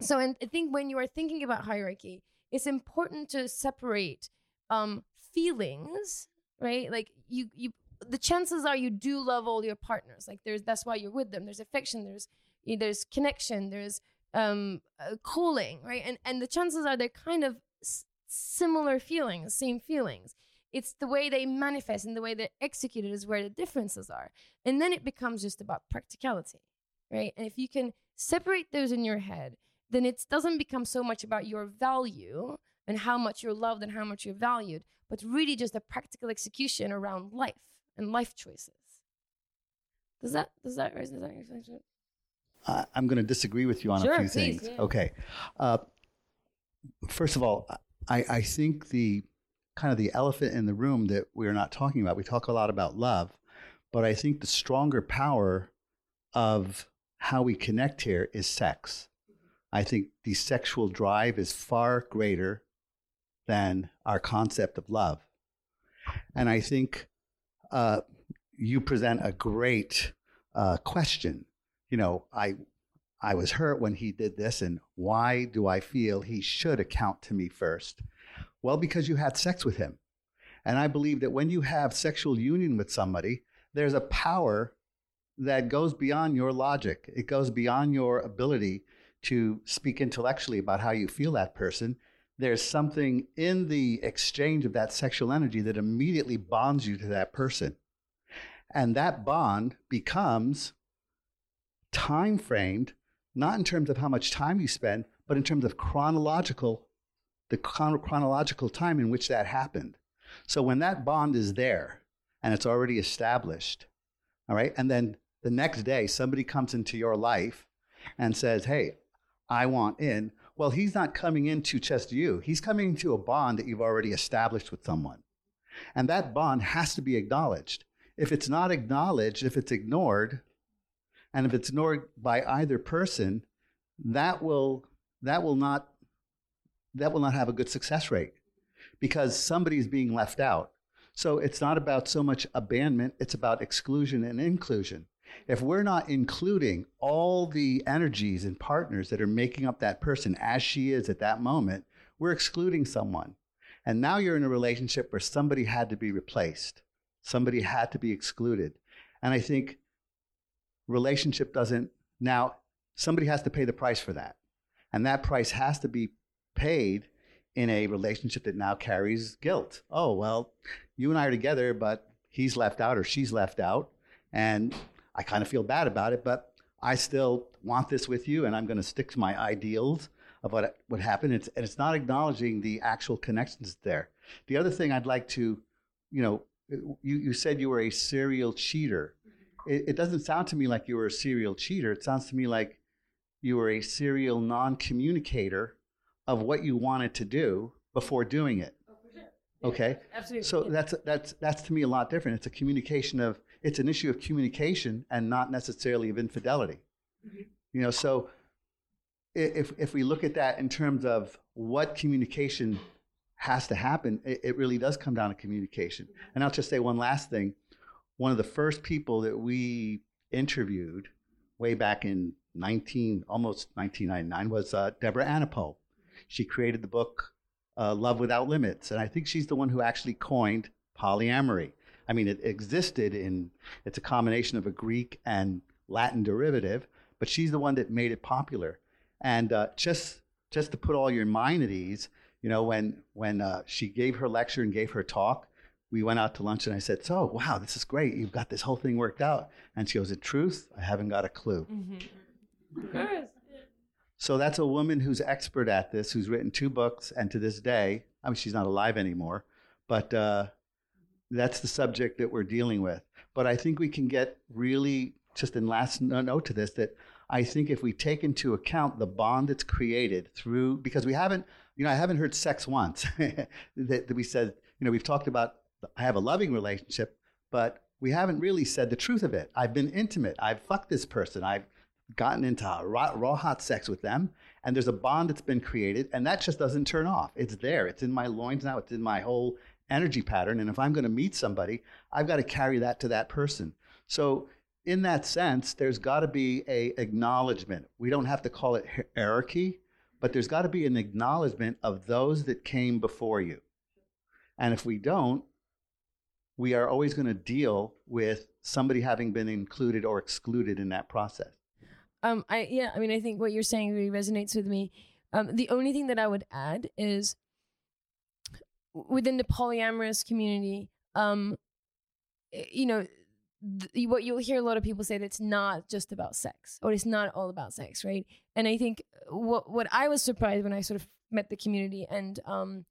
so and I think when you are thinking about hierarchy, it's important to separate um feelings, right? Like you you the chances are you do love all your partners. Like there's that's why you're with them. There's affection, there's there's connection, there's um uh, calling, right? And and the chances are they're kind of s- similar feelings, same feelings. It's the way they manifest and the way they're executed is where the differences are. And then it becomes just about practicality, right? And if you can separate those in your head, then it doesn't become so much about your value and how much you're loved and how much you're valued, but really just a practical execution around life and life choices. Does that does that does that make sense? I- I'm going to disagree with you on Sure, a few please, things. yeah. Okay. Uh, first of all, I, I think the kind of the elephant in the room that we're not talking about, we talk a lot about love, but I think the stronger power of how we connect here is sex. I think the sexual drive is far greater than our concept of love. And I think uh, you present a great uh, question. You know, I I was hurt when he did this, and why do I feel he should account to me first? Well, because you had sex with him. And I believe that when you have sexual union with somebody, there's a power that goes beyond your logic. It goes beyond your ability to speak intellectually about how you feel that person. There's something in the exchange of that sexual energy that immediately bonds you to that person. And that bond becomes time framed, not in terms of how much time you spend, but in terms of chronological the chron- chronological time in which that happened. So when that bond is there and it's already established, all right, and then the next day somebody comes into your life and says, Hey, I want in. Well, he's not coming into just you, he's coming into a bond that you've already established with someone. And that bond has to be acknowledged. If it's not acknowledged, if it's ignored, and if it's ignored by either person, that will that will not that will not have a good success rate because somebody is being left out. So it's not about so much abandonment, it's about exclusion and inclusion. If we're not including all the energies and partners that are making up that person as she is at that moment, we're excluding someone. And now you're in a relationship where somebody had to be replaced, somebody had to be excluded. And I think relationship doesn't, now somebody has to pay the price for that. And that price has to be paid in a relationship that now carries guilt. Oh, well, you and I are together, but he's left out or she's left out. And I kind of feel bad about it, but I still want this with you and I'm going to stick to my ideals of what would happen. It's, and it's not acknowledging the actual connections there. The other thing I'd like to, you know, you, you said you were a serial cheater. Mm-hmm. It, it doesn't sound to me like you were a serial cheater. It sounds to me like you were a serial non communicator of what you wanted to do before doing it. Oh, okay. Absolutely. So that's that's that's to me a lot different. It's a communication of it's an issue of communication and not necessarily of infidelity. You know, so if if we look at that in terms of what communication has to happen, it, it really does come down to communication. And I'll just say one last thing. One of the first people that we interviewed way back in 19 almost 1999 was uh, Deborah Anapol. She created the book uh, Love Without Limits, and I think she's the one who actually coined polyamory. I mean, it existed in it's a combination of a Greek and Latin derivative, but she's the one that made it popular. And uh, just just to put all your mind at ease, you know, when when uh, she gave her lecture and gave her talk, we went out to lunch, and I said, "So, wow, this is great. You've got this whole thing worked out." And she goes, "In truth, I haven't got a clue." So that's a woman who's expert at this, who's written two books, and to this day, I mean, she's not alive anymore, but uh, that's the subject that we're dealing with. But I think we can get really, just in last note to this, that I think if we take into account the bond that's created through, because we haven't, you know, I haven't heard sex once that, that we said, you know, we've talked about I have a loving relationship, but we haven't really said the truth of it. I've been intimate. I've fucked this person. I've gotten into raw, raw hot sex with them, and there's a bond that's been created, and that just doesn't turn off. It's there. It's in my loins now. It's in my whole energy pattern. And if I'm going to meet somebody, I've got to carry that to that person. So in that sense, there's got to be a acknowledgement. We don't have to call it hierarchy, but there's got to be an acknowledgement of those that came before you. And if we don't, we are always going to deal with somebody having been included or excluded in that process. Um, I yeah, I mean, I think what you're saying really resonates with me. Um, the only thing that I would add is within the polyamorous community, um, eh, you know, th- what you'll hear a lot of people say that it's not just about sex or it's not all about sex, right? And I think what what I was surprised when I sort of met the community and um,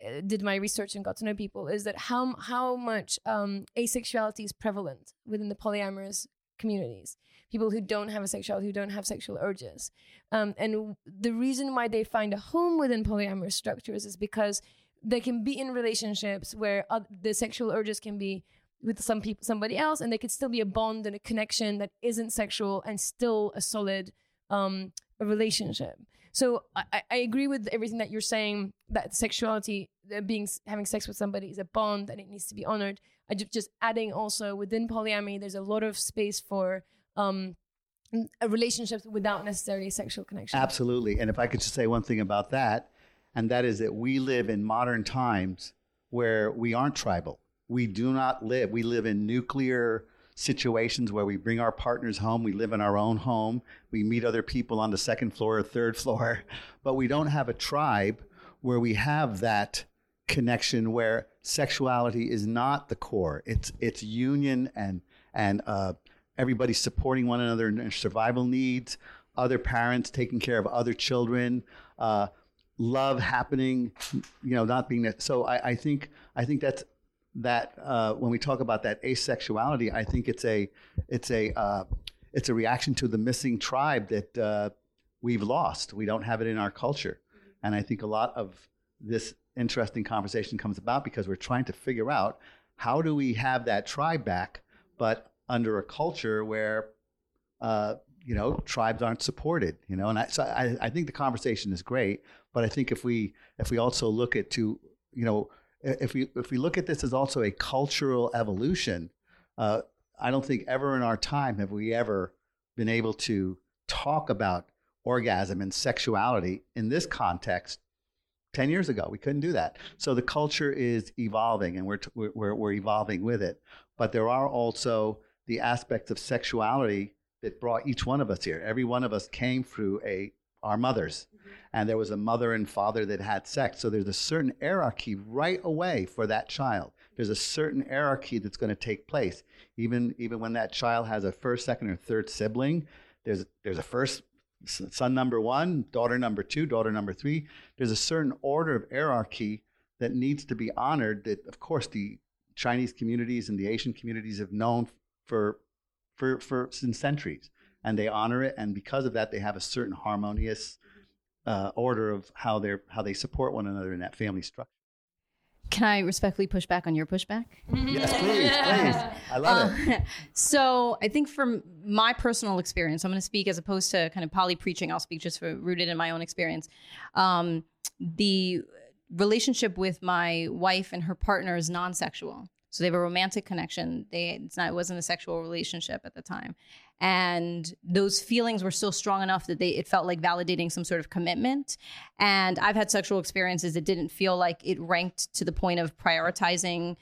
eh, did my research and got to know people is that how how much um, asexuality is prevalent within the polyamorous communities people who don't have a sexuality who don't have sexual urges um, and the reason why they find a home within polyamorous structures is because they can be in relationships where oth- the sexual urges can be with some people somebody else and they could still be a bond and a connection that isn't sexual and still a solid um, relationship. So I, I- agree with everything that you're saying that sexuality uh, being having sex with somebody is a bond and it needs to be honored. I ju- just adding also within polyamory there's a lot of space for um relationships without necessarily sexual connection. Absolutely. And if I could just say one thing about that, and that is that we live in modern times where we aren't tribal. We do not live, we live in nuclear situations where we bring our partners home, we live in our own home, we meet other people on the second floor or third floor, but we don't have a tribe where we have that connection where sexuality is not the core. It's it's union and and uh, everybody supporting one another in their survival needs, other parents taking care of other children, uh, love happening, you know, not being that. So I, I think I think that's that uh, when we talk about that asexuality, I think it's a it's a uh, it's a reaction to the missing tribe that uh, we've lost. We don't have it in our culture, and I think a lot of this interesting conversation comes about because we're trying to figure out how do we have that tribe back, but under a culture where uh, you know tribes aren't supported. You know, and I, so I, I think the conversation is great, but I think if we if we also look at to you know if we if we look at this as also a cultural evolution, uh, I don't think ever in our time have we ever been able to talk about orgasm and sexuality in this context 10 years ago. We couldn't do that. So the culture is evolving and we're, t- we're, we're evolving with it. But there are also the aspects of sexuality that brought each one of us here. Every one of us came through a our mothers and there was a mother and father that had sex so there's a certain hierarchy right away for that child there's a certain hierarchy that's going to take place even even when that child has a first second or third sibling there's there's a first son number one, daughter number two, daughter number three. There's a certain order of hierarchy that needs to be honored. That of course the Chinese communities and the Asian communities have known for for for since centuries, and they honor it. And because of that, they have a certain harmonious uh, order of how they are how they support one another in that family structure. Can I respectfully push back on your pushback? Yes, please, please. I love it. Um, so I think from my personal experience, I'm going to speak as opposed to kind of poly preaching. I'll speak just for rooted in my own experience. Um, the relationship with my wife and her partner is non-sexual. So they have a romantic connection. They it's not it wasn't a sexual relationship at the time. And those feelings were still strong enough that they it felt like validating some sort of commitment. And I've had sexual experiences that didn't feel like it ranked to the point of prioritizing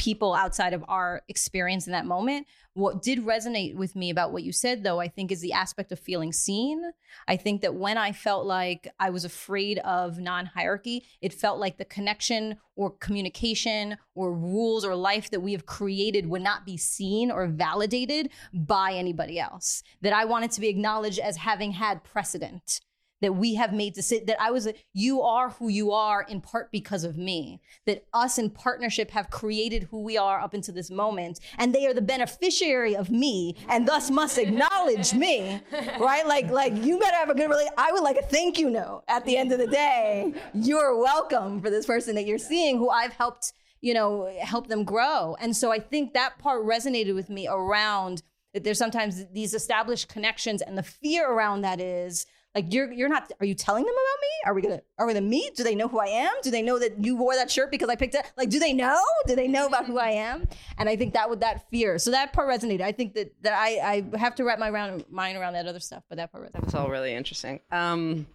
people outside of our experience in that moment. What did resonate with me about what you said, though, I think is the aspect of feeling seen. I think that when I felt like I was afraid of non hierarchy, it felt like the connection or communication or rules or life that we have created would not be seen or validated by anybody else. That I wanted to be acknowledged as having had precedent that we have made to sit that I was a, you are who you are in part because of me that us in partnership have created who we are up until this moment and they are the beneficiary of me and thus must acknowledge me right? Like like you better have a good relationship I would like a thank you note at the end of the day. You're welcome for this person that you're seeing who I've helped you know help them grow. And so I think that part resonated with me around that there's sometimes these established connections and the fear around that is like you're you're not are you telling them about me? Are we gonna are we gonna meet? Do they know who I am? Do they know that you wore that shirt because I picked it? Like, do they know? Do they know about who I am? And I think that would that fear. So that part resonated. I think that that I I have to wrap my round, mind around that other stuff, but that part resonated. That's all really interesting. Um,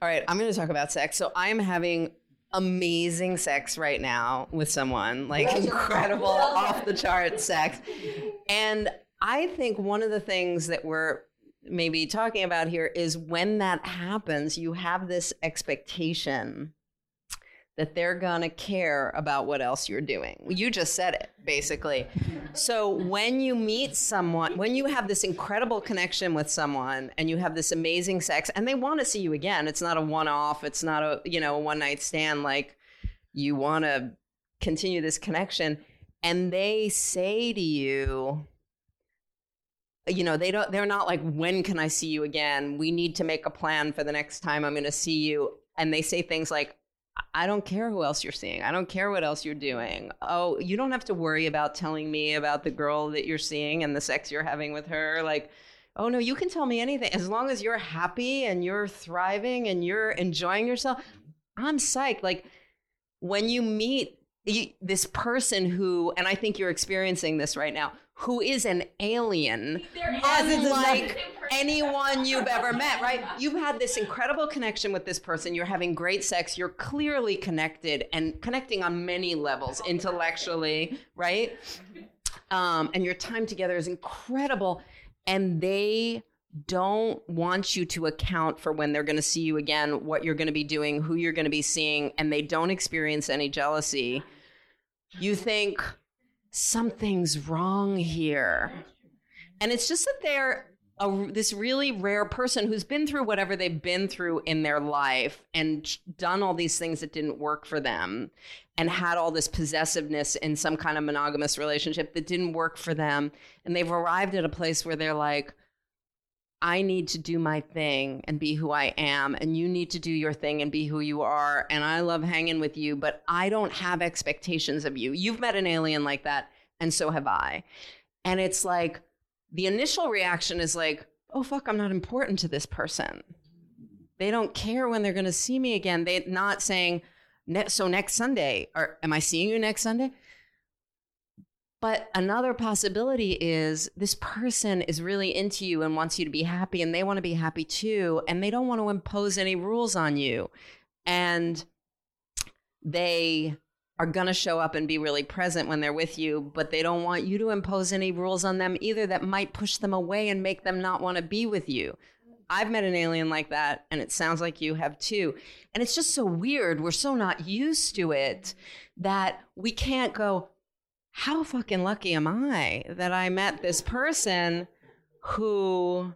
all right, I'm going to talk about sex. So I'm having amazing sex right now with someone, like incredible, off the chart sex. And I think one of the things that we're maybe talking about here is when that happens, you have this expectation that they're going to care about what else you're doing. You just said it, basically. So when you meet someone, when you have this incredible connection with someone and you have this amazing sex and they want to see you again, it's not a one-off, it's not a, you know, a one-night stand like you want to continue this connection and they say to you, you know they don't they're not like when can i see you again? We need to make a plan for the next time i'm going to see you. And they say things like i don't care who else you're seeing. I don't care what else you're doing. Oh you don't have to worry about telling me about the girl that you're seeing and the sex you're having with her. Like oh no you can tell me anything. As long as you're happy and you're thriving and you're enjoying yourself i'm psyched. Like when you meet this person who and i think you're experiencing this right now who is an alien, unlike anyone you've ever met, right? You've had this incredible connection with this person. You're having great sex. You're clearly connected and connecting on many levels, intellectually, right? Um, and your time together is incredible. And they don't want you to account for when they're going to see you again, what you're going to be doing, who you're going to be seeing, and they don't experience any jealousy. You think, something's wrong here. And it's just that they're a, this really rare person who's been through whatever they've been through in their life and done all these things that didn't work for them and had all this possessiveness in some kind of monogamous relationship that didn't work for them and they've arrived at a place where they're like I need to do my thing and be who I am, and you need to do your thing and be who you are. And I love hanging with you, but I don't have expectations of you. You've met an alien like that, and so have I. And it's like the initial reaction is like, oh, fuck, I'm not important to this person. They don't care when they're going to see me again. They're not saying, "Ne- so next Sunday, or am I seeing you next Sunday? But another possibility is this person is really into you and wants you to be happy, and they want to be happy too, and they don't want to impose any rules on you. And they are going to show up and be really present when they're with you, but they don't want you to impose any rules on them either that might push them away and make them not want to be with you. I've met an alien like that, and it sounds like you have too. And it's just so weird. We're so not used to it that we can't go, how fucking lucky am I that I met this person who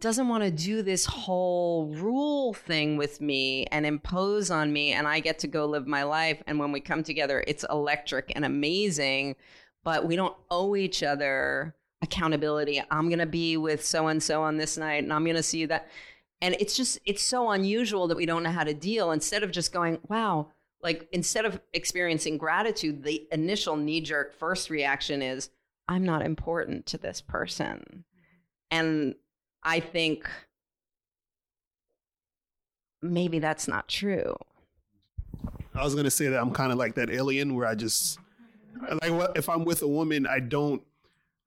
doesn't want to do this whole rule thing with me and impose on me and I get to go live my life and when we come together it's electric and amazing but we don't owe each other accountability. I'm going to be with so and so on this night and I'm going to see that and it's just it's so unusual that we don't know how to deal instead of just going wow like instead of experiencing gratitude the initial knee jerk first reaction is I'm not important to this person and I think maybe that's not true. I was gonna say that I'm kind of like that alien where I just like if I'm with a woman, I don't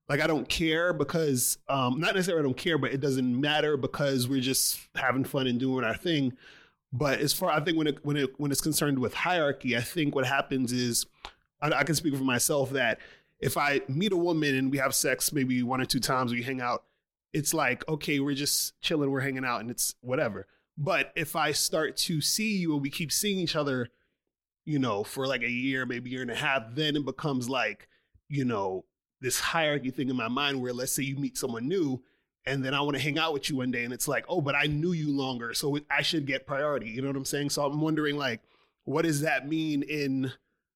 like I don't care because um not necessarily I don't care, but it doesn't matter because we're just having fun and doing our thing. But as far I think when it when it when it's concerned with hierarchy, I think what happens is I, I can speak for myself that if I meet a woman and we have sex maybe one or two times, we hang out, it's like okay, we're just chilling, we're hanging out, and it's whatever. But if I start to see you and we keep seeing each other, you know, for like a year, maybe year and a half, then it becomes like, you know, this hierarchy thing in my mind where let's say you meet someone new and then I want to hang out with you one day and it's like, oh, but I knew you longer, so I should get priority. You know what I'm saying? So I'm wondering like, what does that mean in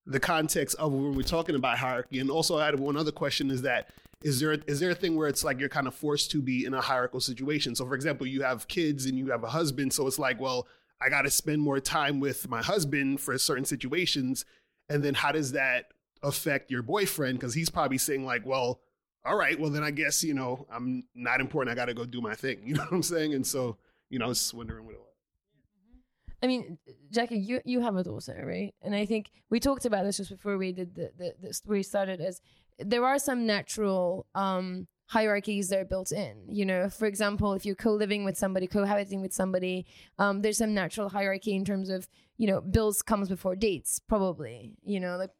the context of when we're talking about hierarchy? And also I had one other question is that is there is there a thing where it's like you're kind of forced to be in a hierarchical situation? So for example, you have kids and you have a husband, so it's like, well, I got to spend more time with my husband for certain situations, and then how does that affect your boyfriend? Because he's probably saying like, well, all right, well then I guess you know I'm not important. I got to go do my thing. You know what I'm saying? And so you know, I was wondering what it was. I mean, Jackie, you you have a daughter, right? And I think we talked about this just before we did the the, the we started. As there are some natural um, hierarchies that are built in. You know, for example, if you're co-living with somebody, cohabiting with somebody, um, there's some natural hierarchy in terms of you know bills comes before dates, probably. You know, like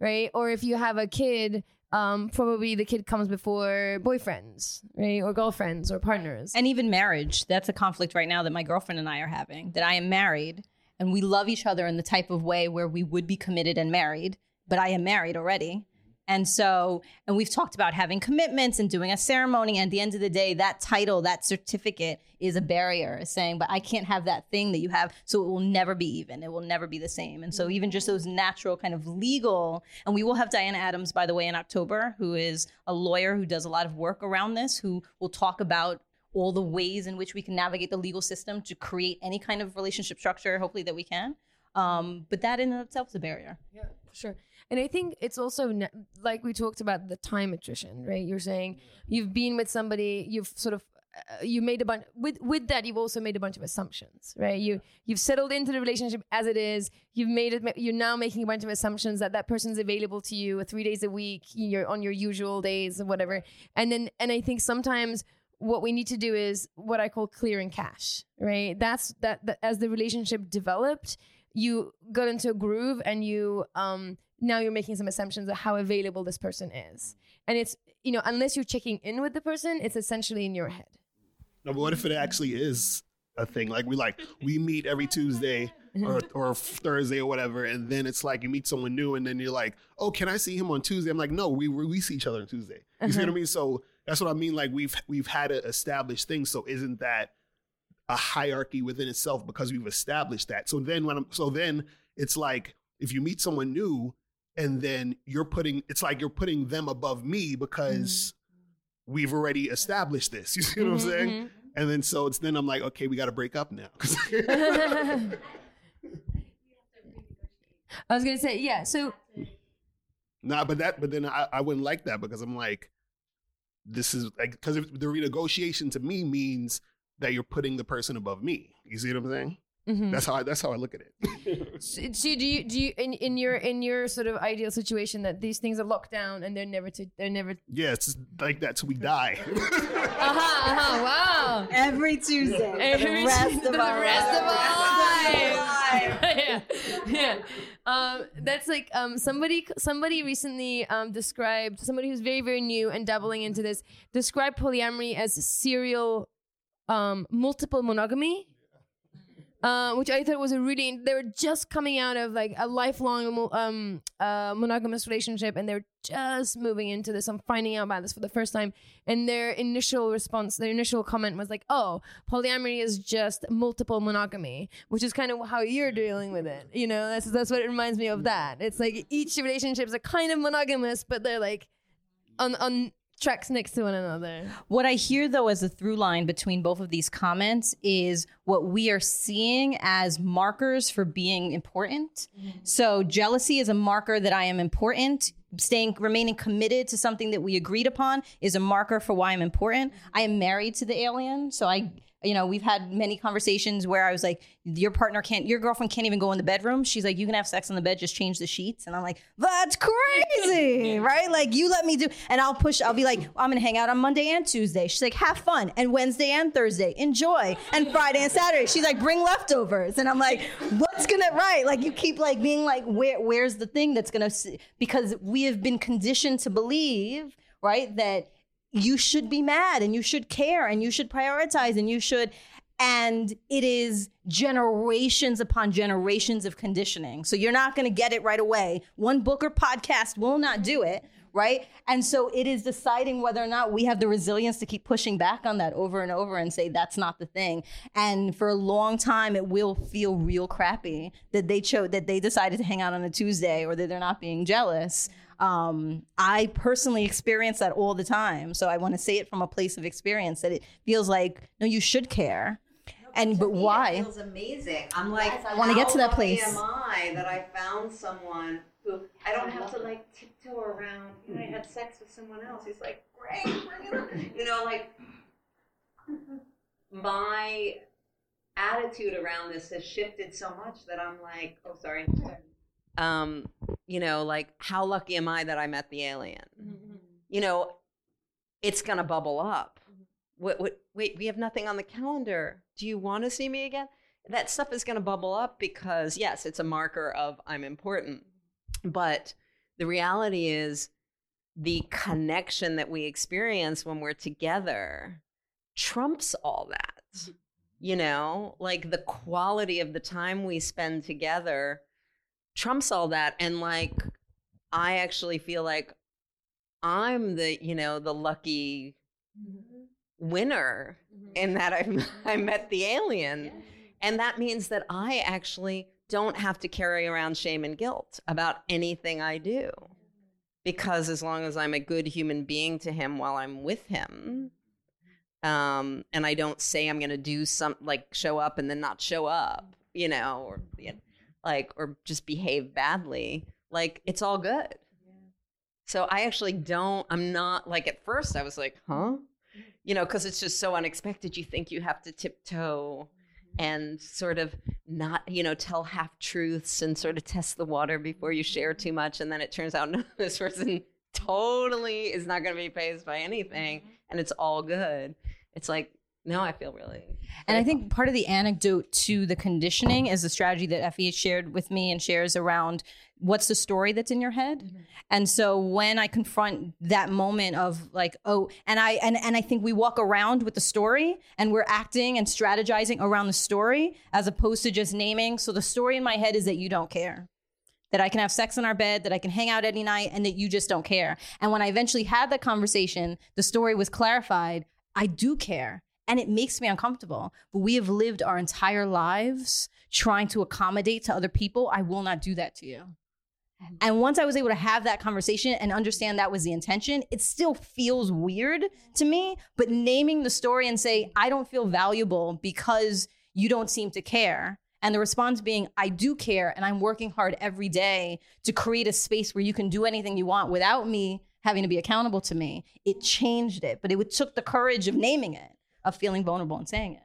right? Or if you have a kid. Um, probably the kid comes before boyfriends, right, or girlfriends or partners. And even marriage. That's a conflict right now that my girlfriend and I are having. That I am married and we love each other in the type of way where we would be committed and married, but I am married already. And so, and we've talked about having commitments and doing a ceremony. And at the end of the day, that title, that certificate is a barrier, saying, but I can't have that thing that you have. So it will never be even. It will never be the same. And so, even just those natural kind of legal, and we will have Diana Adams, by the way, in October, who is a lawyer who does a lot of work around this, who will talk about all the ways in which we can navigate the legal system to create any kind of relationship structure, hopefully, that we can. Um, but that in and of itself is a barrier. Yeah, sure. And I think it's also ne- like we talked about the time attrition, right? You're saying you've been with somebody, you've sort of uh, you made a bunch with with that you've also made a bunch of assumptions right? You you've settled into the relationship as it is. You've made it you're now making a bunch of assumptions that that person's available to you three days a week you're on your usual days or whatever. And then and i think sometimes what we need to do is what i call clearing cache right? That's that, that as the relationship developed you got into a groove and you um now you're making some assumptions of how available this person is and it's you know unless you're checking in with the person it's essentially in your head No, but what if it actually is a thing? Like we like we meet every Tuesday or or Thursday or whatever, and then it's like you meet someone new, and then you're like, oh, can I see him on Tuesday? I'm like, no, we we see each other on Tuesday. You see what I Uh-huh. mean? So That's what I mean. Like we've we've had to establish things. So isn't that a hierarchy within itself because we've established that? So then when I'm so then it's like if you meet someone new and then you're putting it's like you're putting them above me because we've already established this. You see what I'm Mhm, saying? mhm. And then so it's then I'm like, okay, we got to break up now. I was gonna say yeah. So Nah, but that, but then I, I wouldn't like that because I'm like, this is like, because the renegotiation to me means that you're putting the person above me. You see what I'm saying? Mhm. That's how I, that's how I look at it. So so do you do you in, in your in your sort of ideal situation that these things are locked down and they're never to they're never yeah, it's just like that till we die. uh-huh, uh-huh, wow every Tuesday for the rest Tuesday of for the our rest of our lives. lives. yeah yeah um that's like um somebody somebody recently um described somebody who's very very new and dabbling into this described polyamory as serial um multiple monogamy uh, which I thought was a really they were just coming out of like a lifelong um uh monogamous relationship and they're just moving into this. I'm finding out about this for the first time, and their initial response, their initial comment was like, "Oh, polyamory is just multiple monogamy," which is kind of how you're dealing with it. You know, that's that's what it reminds me of. That it's like each relationships are kind of monogamous, but they're like on on tracks next to one another. What I hear though as a through line between both of these comments is what we are seeing as markers for being important. Mm-hmm. So jealousy is a marker that I am important. Staying remaining committed to something that we agreed upon is a marker for why I'm important. Mm-hmm. I am married to the alien, so I you know, we've had many conversations where I was like, your partner can't, your girlfriend can't even go in the bedroom. She's like, you can have sex in the bed, just change the sheets. And I'm like, that's crazy, right? Like, you let me do, and I'll push, I'll be like, I'm gonna hang out on Monday and Tuesday. She's like, have fun. And Wednesday and Thursday, enjoy. And Friday and Saturday, she's like, bring leftovers. And I'm like, what's gonna, right? Like, you keep like being like, where, where's the thing that's gonna, because we have been conditioned to believe, right, that you should be mad and you should care and you should prioritize and you should and it is generations upon generations of conditioning. So you're not going to get it right away. One book or podcast will not do it right? And so it is deciding whether or not we have the resilience to keep pushing back on that over and over and say that's not the thing. And for a long time it will feel real crappy that they chose that they decided to hang out on a tuesday or that they're not being jealous um, I personally experience that all the time. So I want to say it from a place of experience that it feels like, no, you should care. And but why? It feels amazing. I'm like, I wanna get to that place. Am I that I found someone who I don't have to like tiptoe around? You know, I had sex with someone else. He's like, great, bring it on. You know, like my attitude around this has shifted so much that I'm like, oh, sorry. Um, you know, like how lucky am I that I met the alien? Mm-hmm. You know, it's gonna bubble up. Mm-hmm. What, what, wait, we have nothing on the calendar. Do you want to see me again? That stuff is gonna bubble up because yes, it's a marker of I'm important. Mm-hmm. But the reality is the connection that we experience when we're together trumps all that. You know, like the quality of the time we spend together trumps all that and like i actually feel like i'm the you know the lucky winner in that i i met the alien. And that means that i actually don't have to carry around shame and guilt about anything i do because as long as i'm a good human being to him while i'm with him um and i don't say i'm going to do some like show up and then not show up you know or you know, like or just behave badly like it's all good. So i actually don't i'm not like at first i was like huh? Mm-hmm. You know because it's just so unexpected you think you have to tiptoe mm-hmm. and sort of not you know tell half truths and sort of test the water before you share mm-hmm. too much and then it turns out no this person totally is not going to be fazed by anything and it's all good. It's like no i feel really And I think part of the anecdote to the conditioning is the strategy that Effie shared with me and shares around what's the story that's in your head. Mm-hmm. And so when I confront that moment of like, oh, and I and, and I think we walk around with the story and we're acting and strategizing around the story as opposed to just naming. So the story in my head is that you don't care. that I can have sex in our bed, that I can hang out any night, and that you just don't care. And when I eventually had that conversation, the story was clarified. I do care. And it makes me uncomfortable. But we have lived our entire lives trying to accommodate to other people. I will not do that to you. And once I was able to have that conversation and understand that was the intention, it still feels weird to me. But naming the story and say, I don't feel valuable because you don't seem to care. And the response being, I do care and I'm working hard every day to create a space where you can do anything you want without me having to be accountable to me. It changed it, but it took the courage of naming it, of feeling vulnerable and saying it.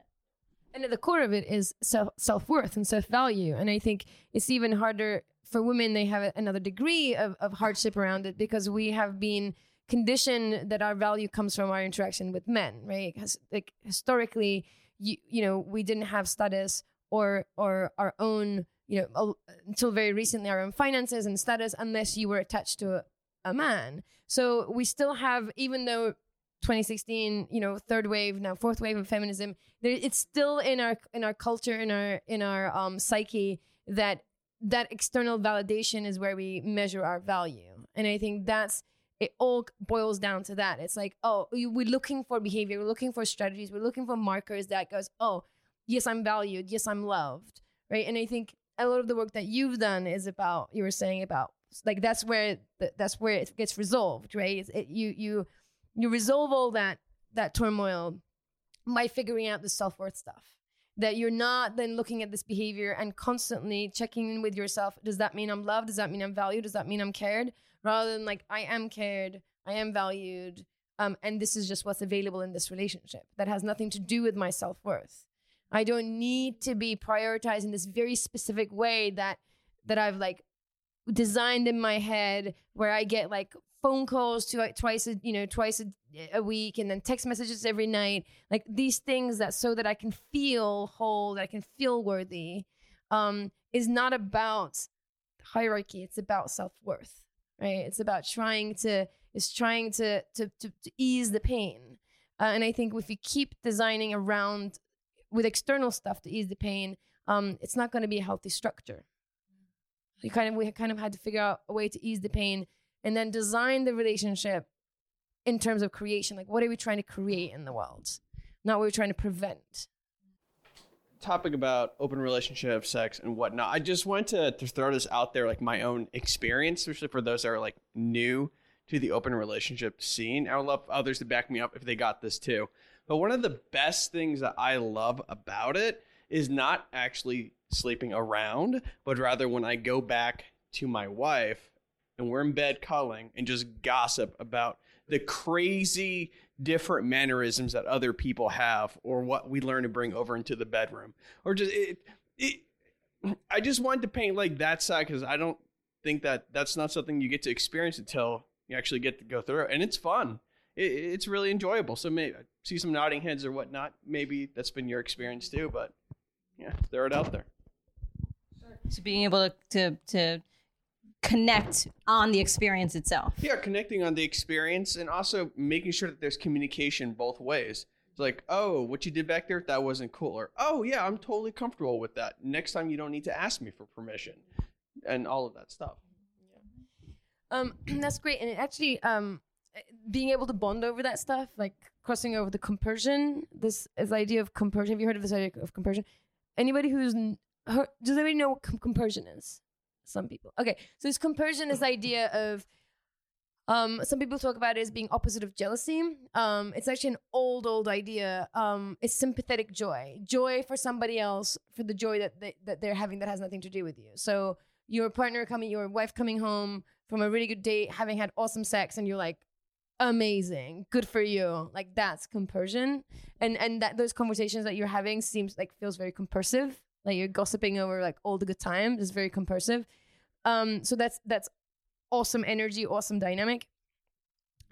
And at the core of it is self self worth and self value. And I think it's even harder for women. They have another degree of, of hardship around it because we have been conditioned that our value comes from our interaction with men, right? Like historically, you you know, we didn't have status or or our own, you know, until very recently, our own finances and status, unless you were attached to a, a man. So we still have, even though 2016 you know third wave now fourth wave of feminism there, it's still in our in our culture in our in our um, psyche that that external validation is where we measure our value. And i think that's it all boils down to that. It's like oh we're looking for behavior we're looking for strategies we're looking for markers that goes oh yes i'm valued yes i'm loved right? And i think a lot of the work that you've done is about you were saying about like that's where that's where it gets resolved right? It, you you you resolve all that that turmoil by figuring out the self-worth stuff. That you're not then looking at this behavior and constantly checking in with yourself. Does that mean i'm loved? Does that mean i'm valued? Does that mean i'm cared? Rather than like i am cared i am valued um, and this is just what's available in this relationship that has nothing to do with my self-worth. I don't need to be prioritized in this very specific way that that i've like designed in my head where i get like phone calls to like twice a you know twice a, a, week and then text messages every night like these things that so that i can feel whole that i can feel worthy um is not about hierarchy it's about self-worth right? It's about trying to is trying to to to, to ease the pain. Uh, and i think if we keep designing around with external stuff to ease the pain um it's not going to be a healthy structure. We kind of we kind of had to figure out a way to ease the pain and then design the relationship in terms of creation. Like, what are we trying to create in the world? Not what we're trying to prevent. Topic about open relationship, sex, and whatnot. I just want to, to throw this out there, like my own experience, especially for those that are like new to the open relationship scene. I would love others to back me up if they got this too. But one of the best things that I love about it is not actually sleeping around, but rather when I go back to my wife and we're in bed cuddling and just gossip about the crazy different mannerisms that other people have or what we learn to bring over into the bedroom. Or just it, it i just wanted to paint like that side because i don't think that that's not something you get to experience until you actually get to go through it. And it's fun. It, it's really enjoyable. So maybe see some nodding heads or whatnot. Maybe that's been your experience too but yeah throw it out there. So being able to to, to connect on the experience itself. Yeah, connecting on the experience and also making sure that there's communication both ways. It's like, oh, what you did back there, that wasn't cool. Or, oh, yeah, I'm totally comfortable with that. Next time you don't need to ask me for permission and all of that stuff. Yeah. Um, that's great. And it actually, um, being able to bond over that stuff, like crossing over the compersion, this, this idea of compersion. Have you heard of this idea of compersion? Anybody who's, does anybody know what com- compersion is? Some people. Okay, so this compersion is idea of um, some people talk about it as being opposite of jealousy. Um, it's actually an old, old idea. Um, it's sympathetic joy, joy for somebody else for the joy that they, that they're having that has nothing to do with you. So your partner coming, your wife coming home from a really good date, having had awesome sex, and you're like, amazing, good for you. Like that's compersion, and and that those conversations that you're having seems like feels very compersive like you're gossiping over like all the good times it's very compersive um so that's that's awesome energy awesome dynamic.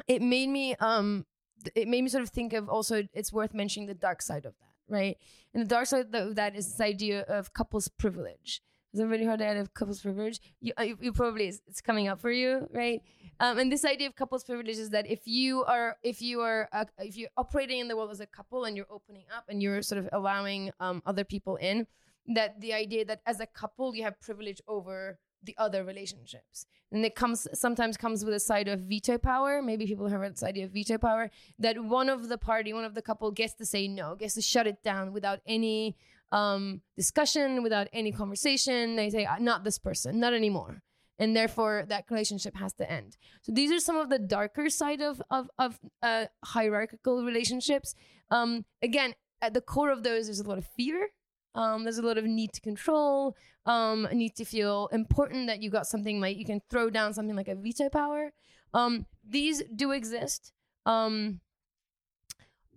It made me um it made me sort of think of also it's worth mentioning the dark side of that right? And the dark side of that is this idea of couples privilege. Has everybody heard that of couples privilege? You, uh, you, you probably it's coming up for you right? Um, and this idea of couples privilege is that if you are if you are uh, if you're operating in the world as a couple and you're opening up and you're sort of allowing um, other people in that the idea that as a couple you have privilege over the other relationships. And it comes sometimes comes with a side of veto power. Maybe people have this idea of veto power that one of the party, one of the couple gets to say no, gets to shut it down without any um, discussion, without any conversation. They say, not this person, not anymore. And therefore, that relationship has to end. So these are some of the darker side of of, of uh, hierarchical relationships. Um, again, at the core of those, there's a lot of fear. Um, there's a lot of need to control, um, a need to feel important that you got something like you can throw down something like a veto power. Um, these do exist. Um,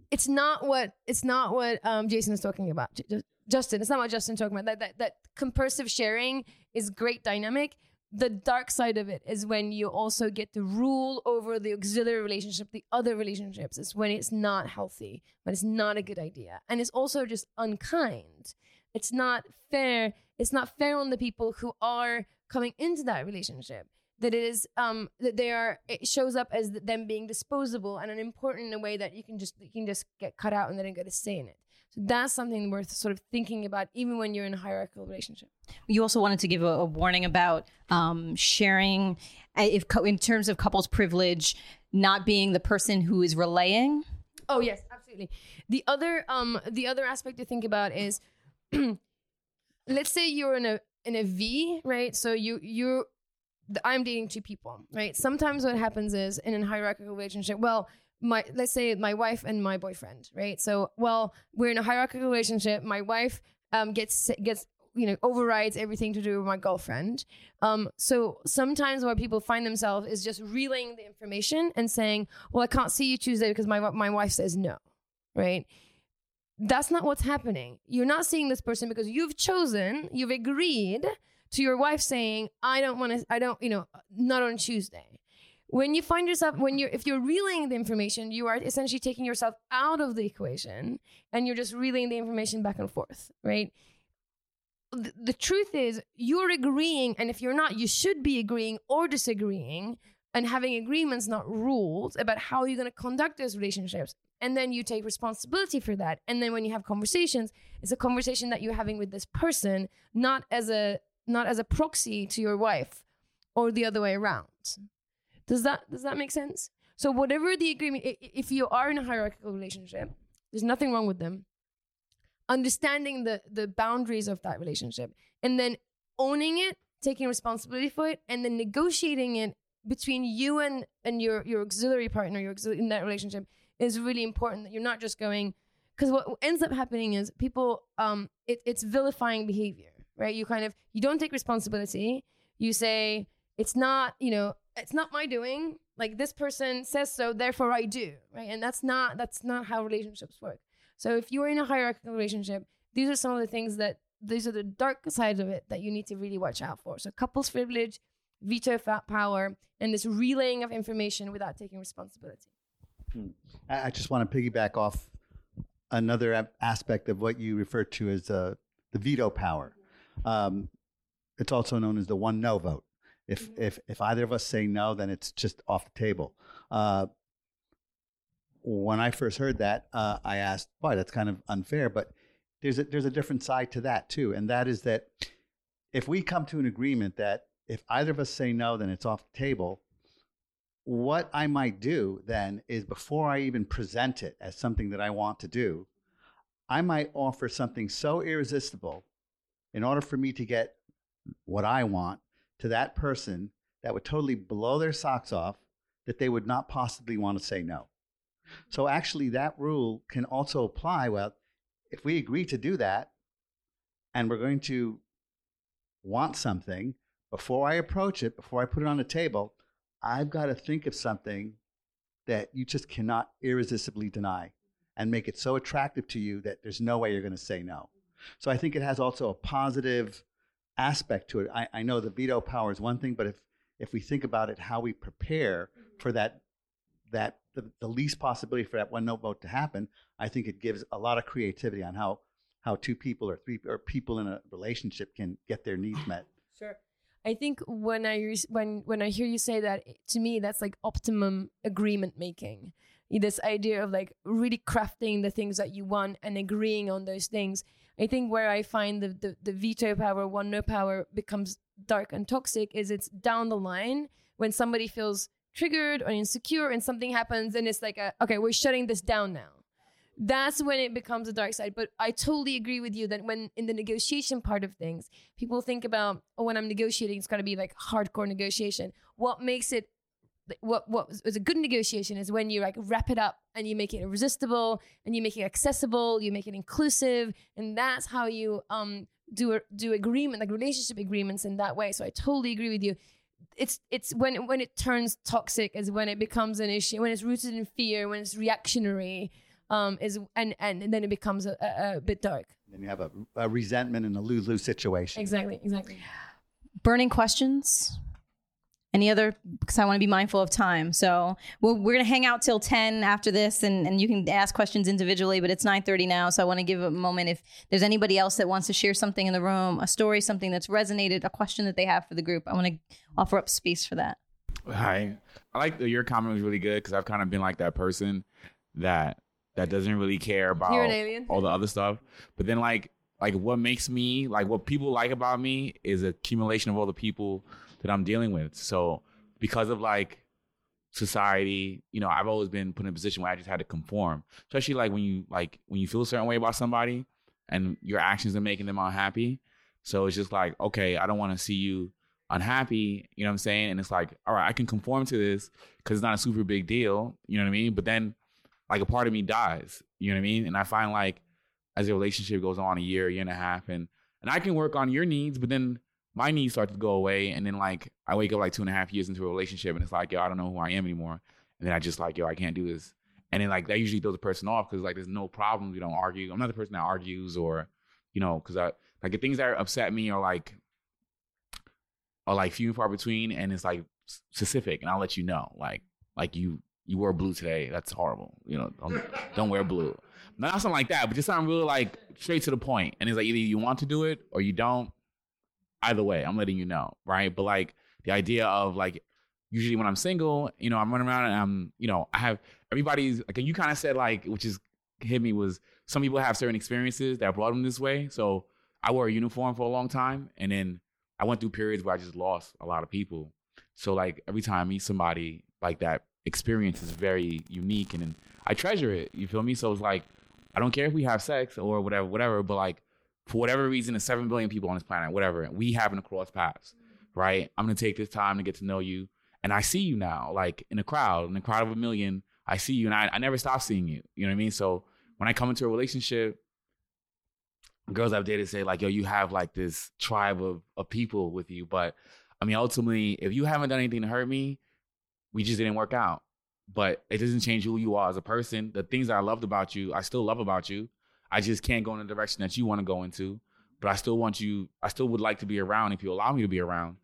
it's not what it's not what um, Jason is talking about. J- Justin, it's not what Justin talking about. That that that compersive sharing is great dynamic. The dark side of it is when you also get to rule over the auxiliary relationship, the other relationships. It's when it's not healthy, when it's not a good idea, and it's also just unkind. It's not fair. It's not fair on the people who are coming into that relationship that it is um that they are it shows up as them being disposable and unimportant in a way that you can just you can just get cut out and they don't get a say in it so that's something worth sort of thinking about even when you're in a hierarchical relationship You also wanted to give a, a warning about um, sharing, uh, if co- in terms of couples privilege, not being the person who is relaying. Oh yes, absolutely. The other um the other aspect to think about is let's say you're in a in a V, right? So you you I'm dating two people, right? Sometimes what happens is in a hierarchical relationship, well, my let's say my wife and my boyfriend, right? So well, we're in a hierarchical relationship. My wife um gets gets you know overrides everything to do with my girlfriend. Um, so sometimes where people find themselves is just relaying the information and saying, "Well, I can't see you Tuesday because my my wife says no," right? That's not what's happening. You're not seeing this person because you've chosen, you've agreed to your wife saying, "I don't want to, I don't, you know, not on Tuesday." When you find yourself, when you're, if you're relaying the information, you are essentially taking yourself out of the equation, and you're just relaying the information back and forth, right? the, the truth is you're agreeing and if you're not you should be agreeing or disagreeing and having agreements not rules about how you're going to conduct those relationships. And then you take responsibility for that. And then when you have conversations it's a conversation that you're having with this person not as a not as a proxy to your wife or the other way around does that does that make sense? So whatever the agreement if you are in a hierarchical relationship there's nothing wrong with them understanding the the boundaries of that relationship and then owning it taking responsibility for it and then negotiating it between you and and your your auxiliary partner your auxiliary in that relationship is really important that you're not just going because what ends up happening is people um it, it's vilifying behavior right? You kind of you don't take responsibility. You say it's not you know it's not my doing like this person says so therefore i do right and that's not that's not how relationships work so if you're in a hierarchical relationship these are some of the things that these are the dark sides of it that you need to really watch out for so couples privilege veto power and this relaying of information without taking responsibility Hmm. I I just want to piggyback off another aspect of what you refer to as uh, the veto power. Um, it's also known as the one no vote. If if if either of us say no, then it's just off the table. Uh, when I first heard that, uh, I asked, "Why? that's kind of unfair." But there's a there's a different side to that too, and that is that if we come to an agreement that if either of us say no, then it's off the table what I might do then is before I even present it as something that I want to do, I might offer something so irresistible in order for me to get what I want to that person that would totally blow their socks off that they would not possibly want to say no. So actually that rule can also apply well if we agree to do that and we're going to want something before I approach it, before I put it on the table, I've got to think of something that you just cannot irresistibly deny and make it so attractive to you that there's no way you're going to say no. So I think it has also a positive aspect to it. I, I know the veto power is one thing, but if if we think about it, how we prepare mm-hmm. for that that the, the least possibility for that one no vote to happen, I think it gives a lot of creativity on how how two people or three or people in a relationship can get their needs met. Sure. I think when I when when I hear you say that, to me that's like optimum agreement making. this idea of like really crafting the things that you want and agreeing on those things. I think where I find the, the, the veto power, one no power becomes dark and toxic is it's down the line when somebody feels triggered or insecure and something happens and it's like, a, okay, we're shutting this down now. That's when it becomes a dark side. But I totally agree with you that when in the negotiation part of things, people think about, oh, when I'm negotiating, it's got to be like hardcore negotiation. What makes it what what is a good negotiation is when you like wrap it up and you make it irresistible and you make it accessible, you make it inclusive, and that's how you um do a, do agreement like relationship agreements in that way. So I totally agree with you. It's it's when when it turns toxic is when it becomes an issue when it's rooted in fear when it's reactionary um is and and, and then it becomes a, a, a bit dark. Then you have a, a resentment and a lose lose situation. Exactly, exactly. Burning questions. Any other? Because I want to be mindful of time. So we're, we're going to hang out till 10 after this, and, and you can ask questions individually, but it's 9.30 now. So I want to give a moment if there's anybody else that wants to share something in the room, a story, something that's resonated, a question that they have for the group. I want to offer up space for that. Hi. I like that your comment was really good because I've kind of been like that person that that doesn't really care about You're an alien. all the other stuff. But then like like what makes me like what people like about me is accumulation of all the people that I'm dealing with. So because of like society, you know, I've always been put in a position where I just had to conform. Especially like when you like when you feel a certain way about somebody and your actions are making them unhappy. So it's just like, okay, I don't want to see you unhappy, you know what I'm saying? And it's like, all right, I can conform to this because it's not a super big deal, you know what I mean? But then like a part of me dies, you know what I mean? And I find like as the relationship goes on a year, year and a half, and and I can work on your needs, but then my needs start to go away, and then like I wake up like two and a half years into a relationship, and it's like, yo, I don't know who I am anymore, and then I just like, yo, I can't do this, and then like that usually throws a person off because like there's no problems, we don't argue. I'm not the person that argues or, you know, because I like the things that upset me are like are like few and far between, and it's like specific, and I'll let you know, like like you you wore blue today, that's horrible, you know, don't, don't wear blue. Not something like that, but just something really like straight to the point. And it's like either you want to do it or you don't. Either way, I'm letting you know, right? But like the idea of like usually when I'm single, you know, I'm running around and I'm, you know, I have everybody's like you kind of said like, which is hit me was some people have certain experiences that brought them this way. So I wore a uniform for a long time, and then I went through periods where I just lost a lot of people. So like every time I meet somebody like that experience is very unique and, and I treasure it. You feel me? So it's like I don't care if we have sex or whatever, whatever, but like for whatever reason, there's seven billion people on this planet, whatever. We happen to cross paths, right? I'm gonna take this time to get to know you. And I see you now, like in a crowd, in a crowd of a million, I see you and I, I never stop seeing you. You know what I mean? So when I come into a relationship, girls I've dated say, like, yo, you have like this tribe of, of people with you. But I mean, ultimately, if you haven't done anything to hurt me, we just didn't work out. But it doesn't change who you are as a person. The things I loved about you, I still love about you. I just can't go in the direction that you want to go into. But I still want you, I still would like to be around if you allow me to be around.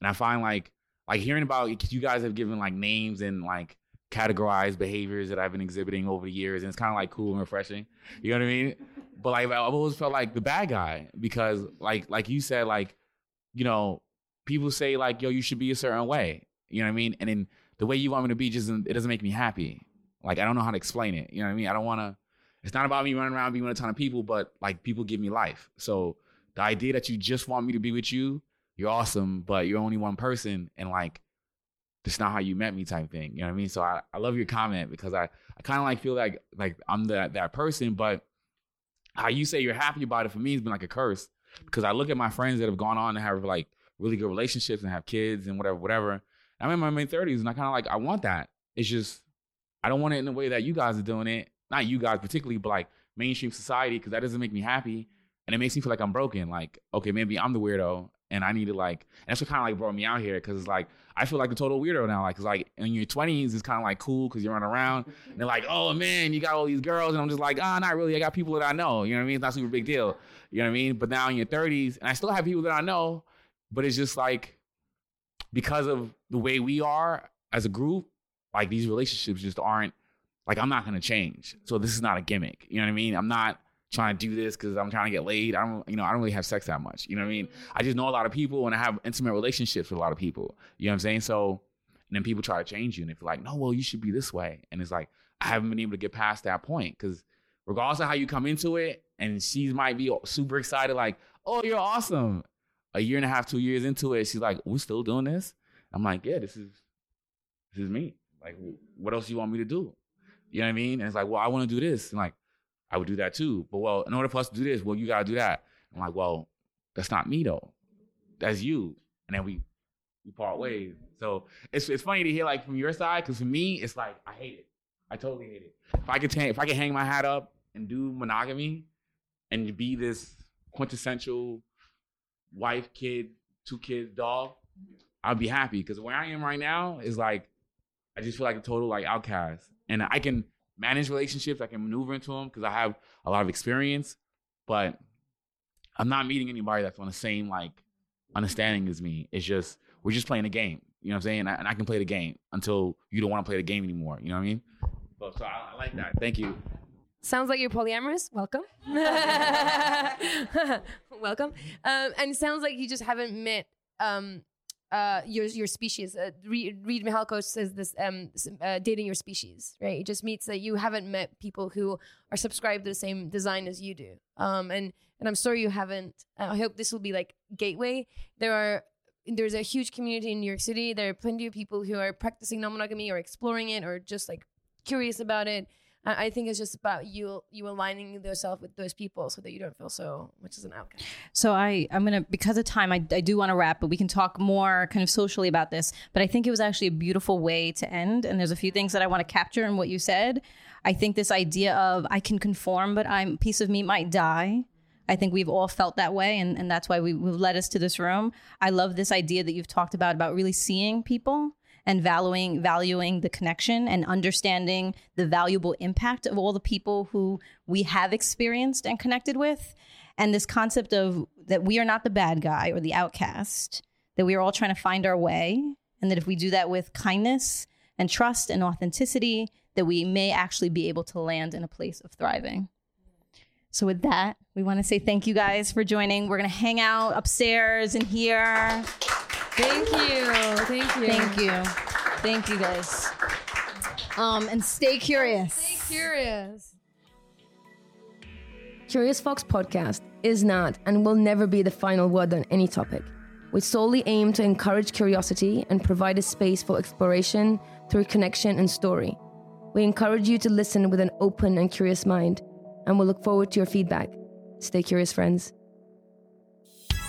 And I find like like hearing about you guys have given like names and like categorized behaviors that I've been exhibiting over the years, and it's kind of like cool and refreshing. You know what I mean? But like I've always felt like the bad guy because like like you said, like you know, people say like yo, you should be a certain way. You know what I mean? And then the way you want me to be just it doesn't make me happy. Like I don't know how to explain it. You know what I mean? I don't want to. It's not about me running around being with a ton of people, but like people give me life. So the idea that you just want me to be with you, you're awesome, but you're only one person, and like that's not how you met me type thing. You know what I mean? So I, I love your comment because I, I kind of like feel like like I'm that that person, but how you say you're happy about it for me has been like a curse because I look at my friends that have gone on to have like really good relationships and have kids and whatever, whatever. I'm in my mid 30s and I kind of like I want that. It's just I don't want it in the way that you guys are doing it. Not you guys particularly, but like mainstream society because that doesn't make me happy and it makes me feel like I'm broken. Like okay, maybe I'm the weirdo and I need to like. And that's what kind of like brought me out here because it's like I feel like a total weirdo now. Like, cause like in your 20s, it's kind of like cool because you're running around and they're like, oh man, you got all these girls, and I'm just like, ah, oh, not really. I got people that I know. You know what I mean? It's not super big deal. You know what I mean? But now in your 30s, and I still have people that I know, but it's just like because of the way we are as a group, like these relationships just aren't like I'm not gonna change. So this is not a gimmick. You know what I mean? I'm not trying to do this because I'm trying to get laid. I don't, you know, I don't really have sex that much. You know what I mean? I just know a lot of people and I have intimate relationships with a lot of people. You know what I'm saying? So, and then people try to change you and if you're like, no, well, you should be this way. And it's like, I haven't been able to get past that point because regardless of how you come into it, and she might be super excited, like, "Oh, you're awesome." A year and a half, two years into it, she's like, "We're still doing this." I'm like, "Yeah, this is this is me. Like, what else do you want me to do?" You know what I mean? And it's like, "Well, I want to do this." And like, I would do that too. But well, in order for us to do this, well, you gotta do that. I'm like, well, that's not me though. That's you. And then we we part ways. So it's it's funny to hear like from your side, because for me, it's like I hate it. I totally hate it. If I could ta- if I could hang my hat up and do monogamy and be this quintessential wife, kid, two kids, dog, I'd be happy. Because where I am right now is like I just feel like a total like outcast. And I can manage relationships, I can maneuver into them because I have a lot of experience, but I'm not meeting anybody that's on the same like understanding as me. It's just we're just playing a game. You know what I'm saying? And I, and I can play the game until you don't want to play the game anymore. You know what I mean? So, so I, I like that. Thank you. Sounds like you're polyamorous. Welcome. Welcome. Um, and it sounds like you just haven't met um, uh, your your species. Uh, Reid, Reid says this: um, uh, dating your species, right? It just means that you haven't met people who are subscribed to the same design as you do. Um, and and I'm sorry you haven't. I hope this will be like gateway. There are there's a huge community in New York City. There are plenty of people who are practicing non-monogamy or exploring it or just like curious about it. I think it's just about you you aligning yourself with those people so that you don't feel so much as an outcast. So I I'm gonna because of time I, I do want to wrap, but we can talk more kind of socially about this. But I think it was actually a beautiful way to end. And there's a few things that I want to capture in what you said. I think this idea of I can conform, but I'm piece of me might die. I think we've all felt that way, and, and that's why we, we've led us to this room. I love this idea that you've talked about about really seeing people and valuing valuing the connection and understanding the valuable impact of all the people who we have experienced and connected with. And this concept of that we are not the bad guy or the outcast that we are all trying to find our way and that if we do that with kindness and trust and authenticity that we may actually be able to land in a place of thriving. So with that we want to say thank you guys for joining. We're going to hang out upstairs and here Thank you. Thank you. Thank you. Thank you guys. Um, and stay curious. Stay curious. Curious Fox podcast is not and will never be the final word on any topic. We solely aim to encourage curiosity and provide a space for exploration through connection and story. We encourage you to listen with an open and curious mind, and we'll look forward to your feedback. Stay curious, friends.